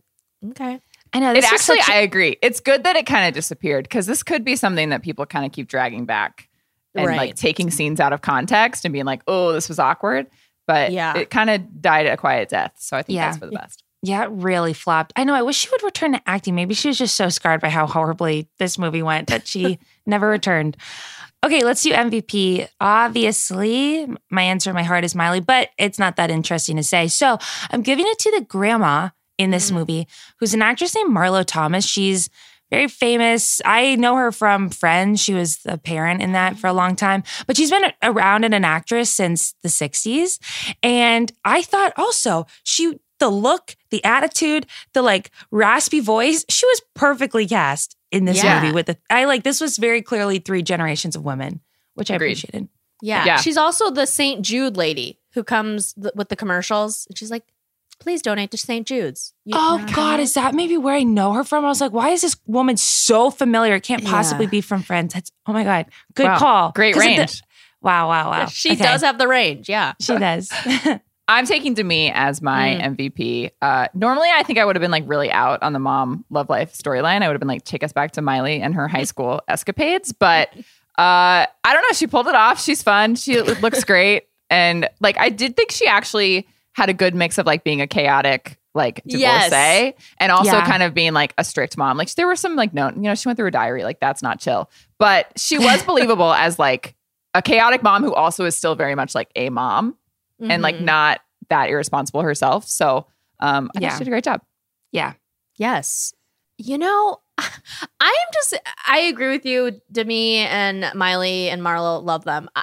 okay. I know It actually, a- I agree. It's good that it kind of disappeared because this could be something that people kind of keep dragging back and like taking scenes out of context and being like, oh, this was awkward. But Yeah. it kind of died a quiet death. So I think Yeah. that's for the best. yeah, it really flopped. I know. I wish she would return to acting. Maybe she was just so scarred by how horribly this movie went that she <laughs> never returned. Okay, let's do MVP. Obviously, my answer in my heart is Miley, but it's not that interesting to say. So I'm giving it to the grandma in this mm. movie, who's an actress named Marlo Thomas. She's very famous. I know her from Friends. She was the parent in that for a long time, but she's been around and an actress since the 60s. And I thought also she, the look, the attitude, the like raspy voice, she was perfectly cast in this Yeah. movie with the, I like, this was very clearly three generations of women, which I appreciated. Yeah. Yeah. She's also the St. Jude lady who comes th- with the commercials. And she's like, please donate to St. Jude's. You- Oh you God, is that maybe where I know her from? I was like, why is this woman so familiar? It can't possibly Yeah. be from Friends. That's oh my God. Good Wow. call. great of the- range. wow, wow, wow. She Okay. does have the range. Yeah. She does. <laughs> I'm taking Demi as my MVP. Uh, normally, I think I would have been like really out on the mom love life storyline. I would have been like, take us back to Miley and her high <laughs> school escapades. But uh, I don't know. She pulled it off. She's fun. She looks great. And like, I did think she actually had a good mix of like being a chaotic, like Yes. divorcee and also Yeah. kind of being like a strict mom. Like, there were some like, no, you know, she went through a diary. Like, that's not chill. But she was <laughs> believable as like a chaotic mom who also is still very much like a mom and like Mhm. not that irresponsible herself. So um, I think she did a great job. yeah. Yes. You know, <laughs> I am just, I agree with you. Demi and Miley and Marlo love them. I,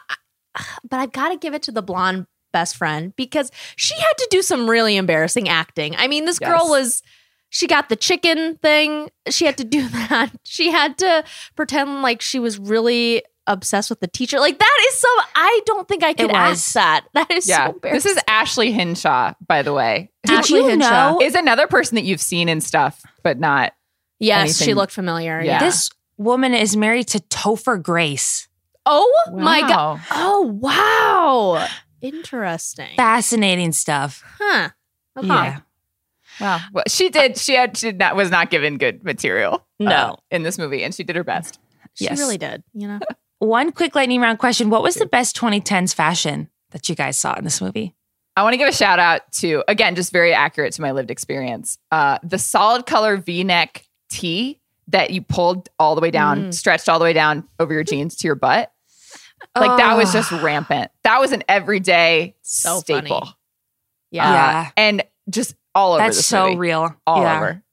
I, <sighs> but I've got to give it to the blonde best friend because she had to do some really embarrassing acting. I mean, this girl was, she got the chicken thing. She had to do <laughs> that. She had to pretend like she was really obsessed with the teacher. Like that is so, I don't think I could was. ask that. <laughs> That is Yeah. so embarrassing. this is Ashley Hinshaw, by the way. Did Ashley you Hinshaw. know Is another person that you've seen in stuff, but not. yes, she looked familiar. Yeah. Yeah. this woman is married to Topher Grace? Oh my god. Oh wow. Interesting. Fascinating stuff. huh. Okay. Yeah. Wow. Well, she did. She had. She did not, was not given good material. No. uh, in this movie, and she did her best. She Yes. really did. You know. <laughs> One quick lightning round question. What was the best 2010s fashion that you guys saw in this movie? I want to give a shout out to again, just very accurate to my lived experience. Uh, the solid color V neck tee that you pulled all the way down, Mm. stretched all the way down over your jeans to your butt. Like that was just rampant. That was an everyday So staple. funny. Uh, Yeah. Yeah. and just all over. That's this so movie. real. All yeah. over.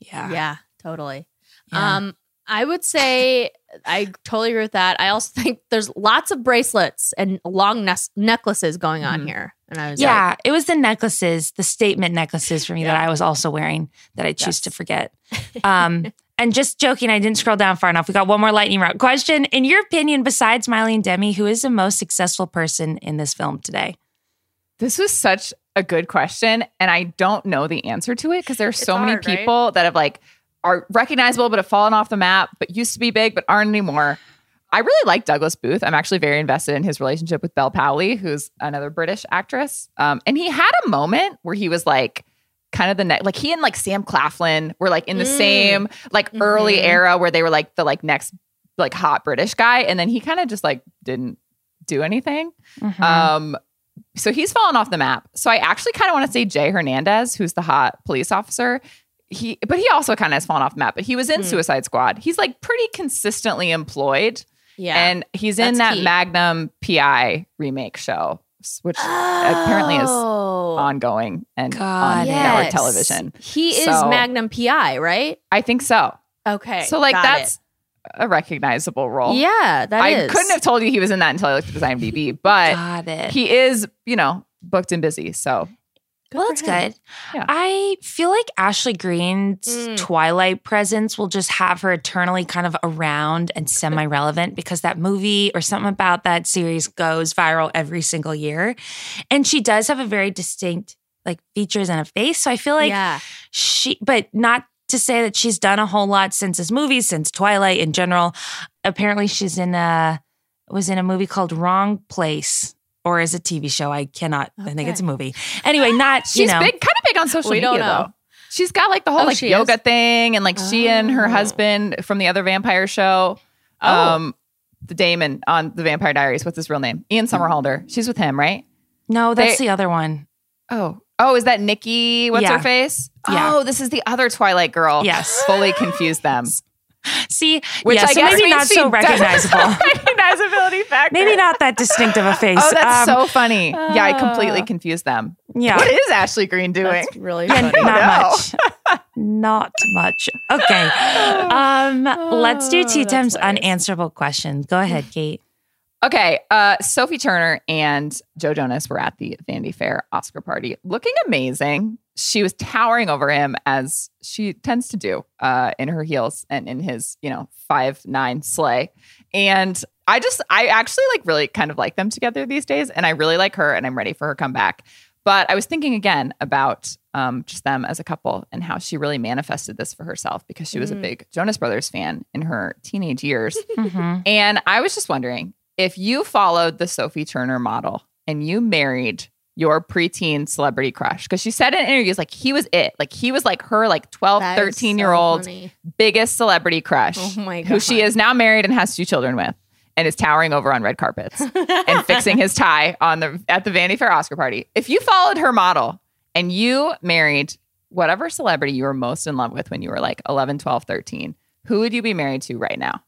Yeah. yeah. Totally. Yeah. Um. I would say I totally agree with that. I also <laughs> think there's lots of bracelets and long nes- necklaces going on Mhm. here, and I was Yeah, like, it was the necklaces, the statement necklaces for me that Yeah. I was also wearing that I choose Yes. to forget. <laughs> Um, And just joking, I didn't scroll down far enough. We got one more lightning round question. In your opinion, besides Miley and Demi, who is the most successful person in this film today? This was such a good question, and I don't know the answer to it because there's so many hard, right? people that have like are recognizable but have fallen off the map, but used to be big but aren't anymore. I really like Douglas Booth. I'm actually very invested in his relationship with Bel Powley, who's another British actress. Um, and he had a moment where he was like kind of the next like he and like Sam Claflin were like in the Mm. same like early Mhm. era where they were like the like next like hot British guy. And then he kind of just like didn't do anything. Mhm. Um, so he's fallen off the map. So I actually kind of want to say Jay Hernandez, who's the hot police officer. He, but he also kind of has fallen off the map. But he was in Hmm. Suicide Squad. He's like pretty consistently employed, Yeah. and he's in that key. Magnum PI remake show, which apparently is Oh. Ongoing and Got on it. network television. He is Magnum PI, right? I think so. Okay. so like that's a recognizable role. yeah, that I is. couldn't have told you he was in that until I looked at his IMDb, but it. he is, you know, booked and busy. So well, for that's him. good. Yeah. I feel like Ashley Greene's Mm. Twilight presence will just have her eternally kind of around and semi relevant because that movie or something about that series goes viral every single year. And she does have a very distinct like features and a face. So I feel like yeah. she, but not to say that she's done a whole lot since this movie, since Twilight in general. Apparently, she's in a was in a movie called Wrong Place, or is a TV show. I cannot. I think it's a movie. Anyway, <gasps> not she's you know. big, kind of big on social We media don't know. though. She's got like the whole Oh, like yoga is? thing, and like she and her Oh. husband from the other vampire show, Oh. um, the Damon on the Vampire Diaries. What's his real name? Ian Somerhalder. She's with him, right? No, that's They- the other one. Oh, oh, is that Nikki? What's Yeah. her face? Yeah. Oh, this is the other Twilight girl. Yes. fully confused them. See, Which yeah, I so guess maybe not so recognizable. <laughs> recognizability factor. maybe not that distinctive a face. Oh, that's Um, so funny. yeah, I completely Ah. confed them. Yeah. What is Ashley Greene doing? That's really funny. not know. much. Not much. Okay. <laughs> Um, let's do Oh, tea that's times unanswerable questions. Go ahead, Kate. Okay, uh, Sophie Turner and Joe Jonas were at the Vanity Fair Oscar party, looking amazing. She was towering over him as she tends to do uh, in her heels and in his, you know, five nine sleigh. And I just, I actually like really kind of like them together these days, and I really like her, and I'm ready for her comeback. But I was thinking again about um, just them as a couple and how she really manifested this for herself because she was a Mm. big Jonas Brothers fan in her teenage years. <laughs> Mhm. And I was just wondering if you followed the Sophie Turner model and you married your preteen celebrity crush, because she said in interviews, like he was it. Like he was like her like 12, That is 13 so year old funny. biggest celebrity crush, Oh my who she is now married and has two children with and is towering over on red carpets <laughs> and fixing his tie on the at the Vanity Fair Oscar party. If you followed her model and you married whatever celebrity you were most in love with when you were like 11, 12, 13, who would you be married to right now?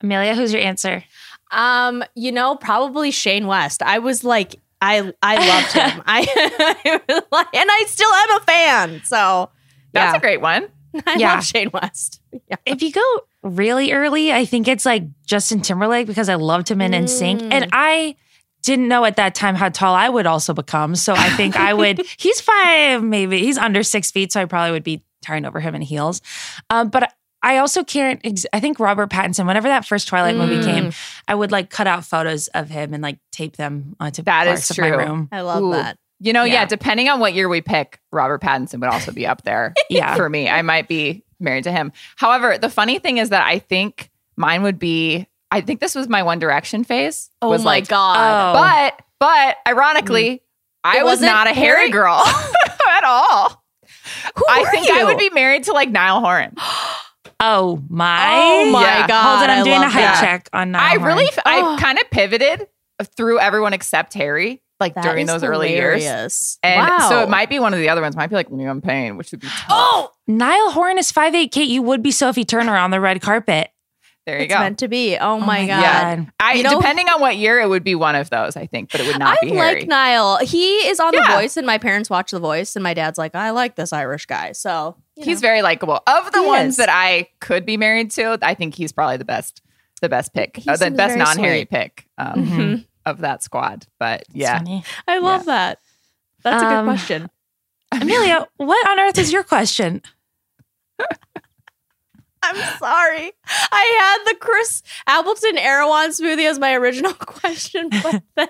Amelia, who's your answer? Um, you know, probably Shane West. I was like, I I loved him. <laughs> I, <laughs> I and I still am a fan. So That's yeah, a great one. <laughs> I Yeah. love Shane West. Yeah. If you go really early, I think it's like Justin Timberlake because I loved him in NSYNC. Mm. And I didn't know at that time how tall I would also become. So I think I would, he's five, maybe. He's under six feet. So I probably would be towering over him in heels. Um, but I also can't, ex- I think Robert Pattinson, whenever that first Twilight movie Mm. came, I would like cut out photos of him and like tape them onto That is parts of my true. room. I love Ooh. that. You know, yeah. Yeah. depending on what year we pick, Robert Pattinson would also be up there. <laughs> Yeah. For me, I might be married to him. However, the funny thing is that I think mine would be, I think this was my One Direction phase. Oh was my like, god. Oh. But, but ironically, I was wasn't a Harry Harry? girl <laughs> at all. Who I were think I would be married to like Niall Horan. <gasps> <gasps> Oh my. Oh my Yeah. god. Hold on, I'm I doing a love height that. check on Niall I really, Horan. I Oh. kind of pivoted through everyone except Harry, like That during is those early years. hilarious. And wow. so it might be one of the other ones. Might be like Liam Payne, which would be tough. Oh, Niall Horan is 5'8. Kate, you would be Sophie Turner on the red carpet. there you it's go. meant to be. Oh, oh my my god. Yeah. I You know- depending on what year it would be one of those, I think, but it would not I be Harry. I like Niall. He is on Yeah. The Voice, and my parents watch The Voice, and my dad's like, I like this Irish guy. So you he's know. very likable. Of the He ones is. that I could be married to, I think he's probably the best, the best pick, uh, the best non-Harry sweet. pick um, Mhm. of that squad. But yeah, funny. I love that. That's a Um, good question. <laughs> Amelia, what on earth is your question? <laughs> I'm sorry. I had the Chris Appleton Erewhon smoothie as my original <laughs> question, but then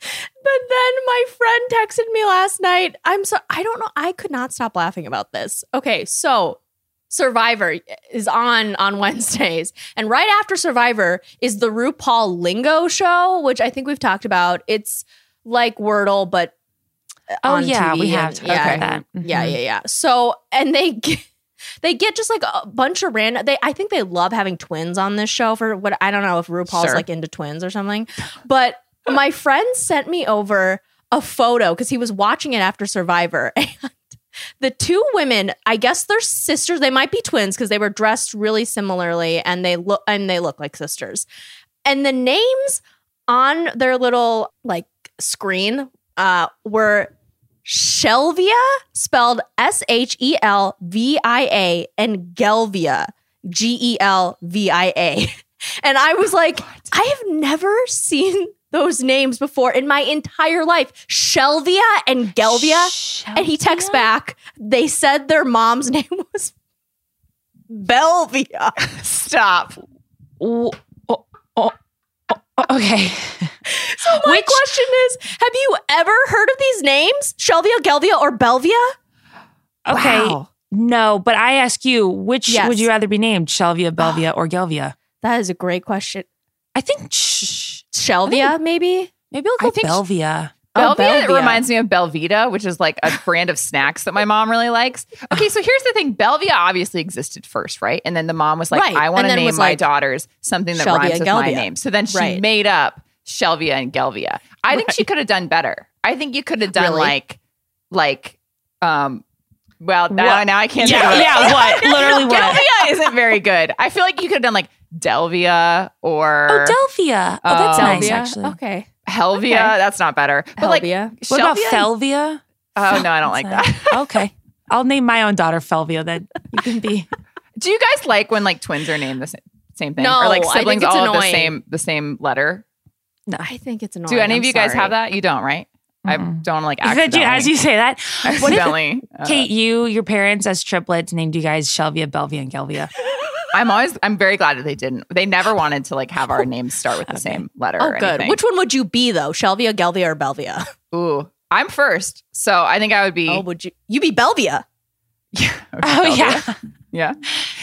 but then my friend texted me last night. I'm so I don't know. I could not stop laughing about this. Okay, so Survivor is on on Wednesdays, and right after Survivor is the RuPaul Lingo show, which I think we've talked about. It's like Wordle, but Oh, on yeah, we TV have and- about that. Yeah, Mhm. yeah, yeah. So and they get, they get just like a bunch of random. They I think they love having twins on this show for what I don't know if RuPaul's Sure. like into twins or something, but my friend sent me over a photo because he was watching it after Survivor. <laughs> And the two women, I guess they're sisters. They might be twins because they were dressed really similarly and they look and they look like sisters. And the names on their little like screen uh, were Shelvia, spelled S H E L V I A, and Gelvia, G E L V I A. <laughs> And I was like, I have never seen those names before in my entire life. Shelvia and Gelvia. And he texts back, they said their mom's <laughs> name was Belvia. Stop. Oh, oh, oh, oh, okay. <laughs> So my question is, have you ever heard of these names? Shelvia, Gelvia, or Belvia? Okay. Wow. No, but I ask you, which Yes. would you rather be named, Shelvia, Belvia, <gasps> or Gelvia? That is a great question. I think sh- Shelvia, maybe? maybe I'll go I think sh- Belvia. Oh, Belvia, Belvia. reminds me of Belvita, which is like a brand of snacks that my mom really likes. Okay, so here's the thing: Belvia obviously existed first, right? And then the mom was like, Right, "I want to name my like, daughters something that Shelvia, rhymes with my name." So then she Right. made up Shelvia and Gelvia. I think she could have done better. I think you could have done Really? like, like, um. Well, now, now I can't. Yeah, think of it. yeah, what? <laughs> Literally what? Gelvia isn't very good. I feel like you could have done like Delvia or Oh, Delphia. Oh, that's Uh, nice, Delvia? actually. Okay. Helvia. Okay. That's not better. But like, Helvia. What about Shelvia- Felvia? Oh no, I don't like that. <laughs> okay. I'll name my own daughter Felvia then. You can be. Do you guys like when like twins are named the same, same thing, No, or like siblings it's all have the same the same letter? No, I think it's annoying. Do any I'm of you guys have that? You don't, right? I Mm-mm. don't like accidentally. you- as you say that, <laughs> what if uh, Kate, you, your parents as triplets named you guys Shelvia, Belvia, and Gelvia? <laughs> I'm always I'm very glad that they didn't. They never wanted to like have our oh, names start with the same letter. Oh, or good. anything. Which one would you be though? Shelvia, Gelvia, or Belvia? Ooh, I'm first, so I think I would be. Oh, would you? You be Belvia. <laughs> yeah, Oh, yeah. <laughs> yeah.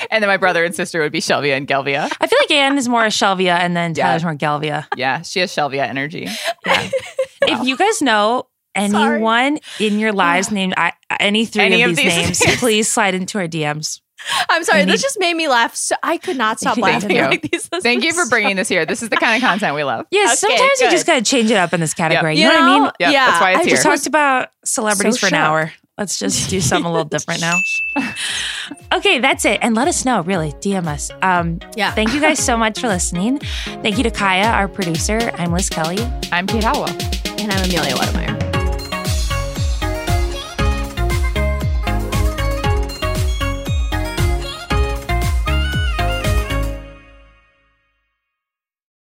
And then my brother and sister would be Shelvia and Gelvia. I feel like Anne is more a Shelvia and then Yeah. Tyler's more Gelvia. Yeah, she has Shelvia energy. <laughs> If you guys know anyone in your lives <sighs> named I, any three Any of of these these names, names. please slide into our DMs. I'm sorry. Any- This just made me laugh. So I could not stop <laughs> Thank laughing. you. Like these, this Thank you for so- bringing this here. This is the kind of content we love. Yeah, Okay, sometimes you just got to change it up in this category. You, You know, what I mean? Yeah, Yeah, that's why it's I We here. just talked about celebrities So for an shocked. hour. Let's just do something a little different now. <laughs> Okay, that's it. And let us know, really. DM us. Um, Yeah. Thank you guys so much for listening. Thank you to Kaya, our producer. I'm Liz Kelly. I'm Kate Halliwell. And I'm Amelia Wedemeyer.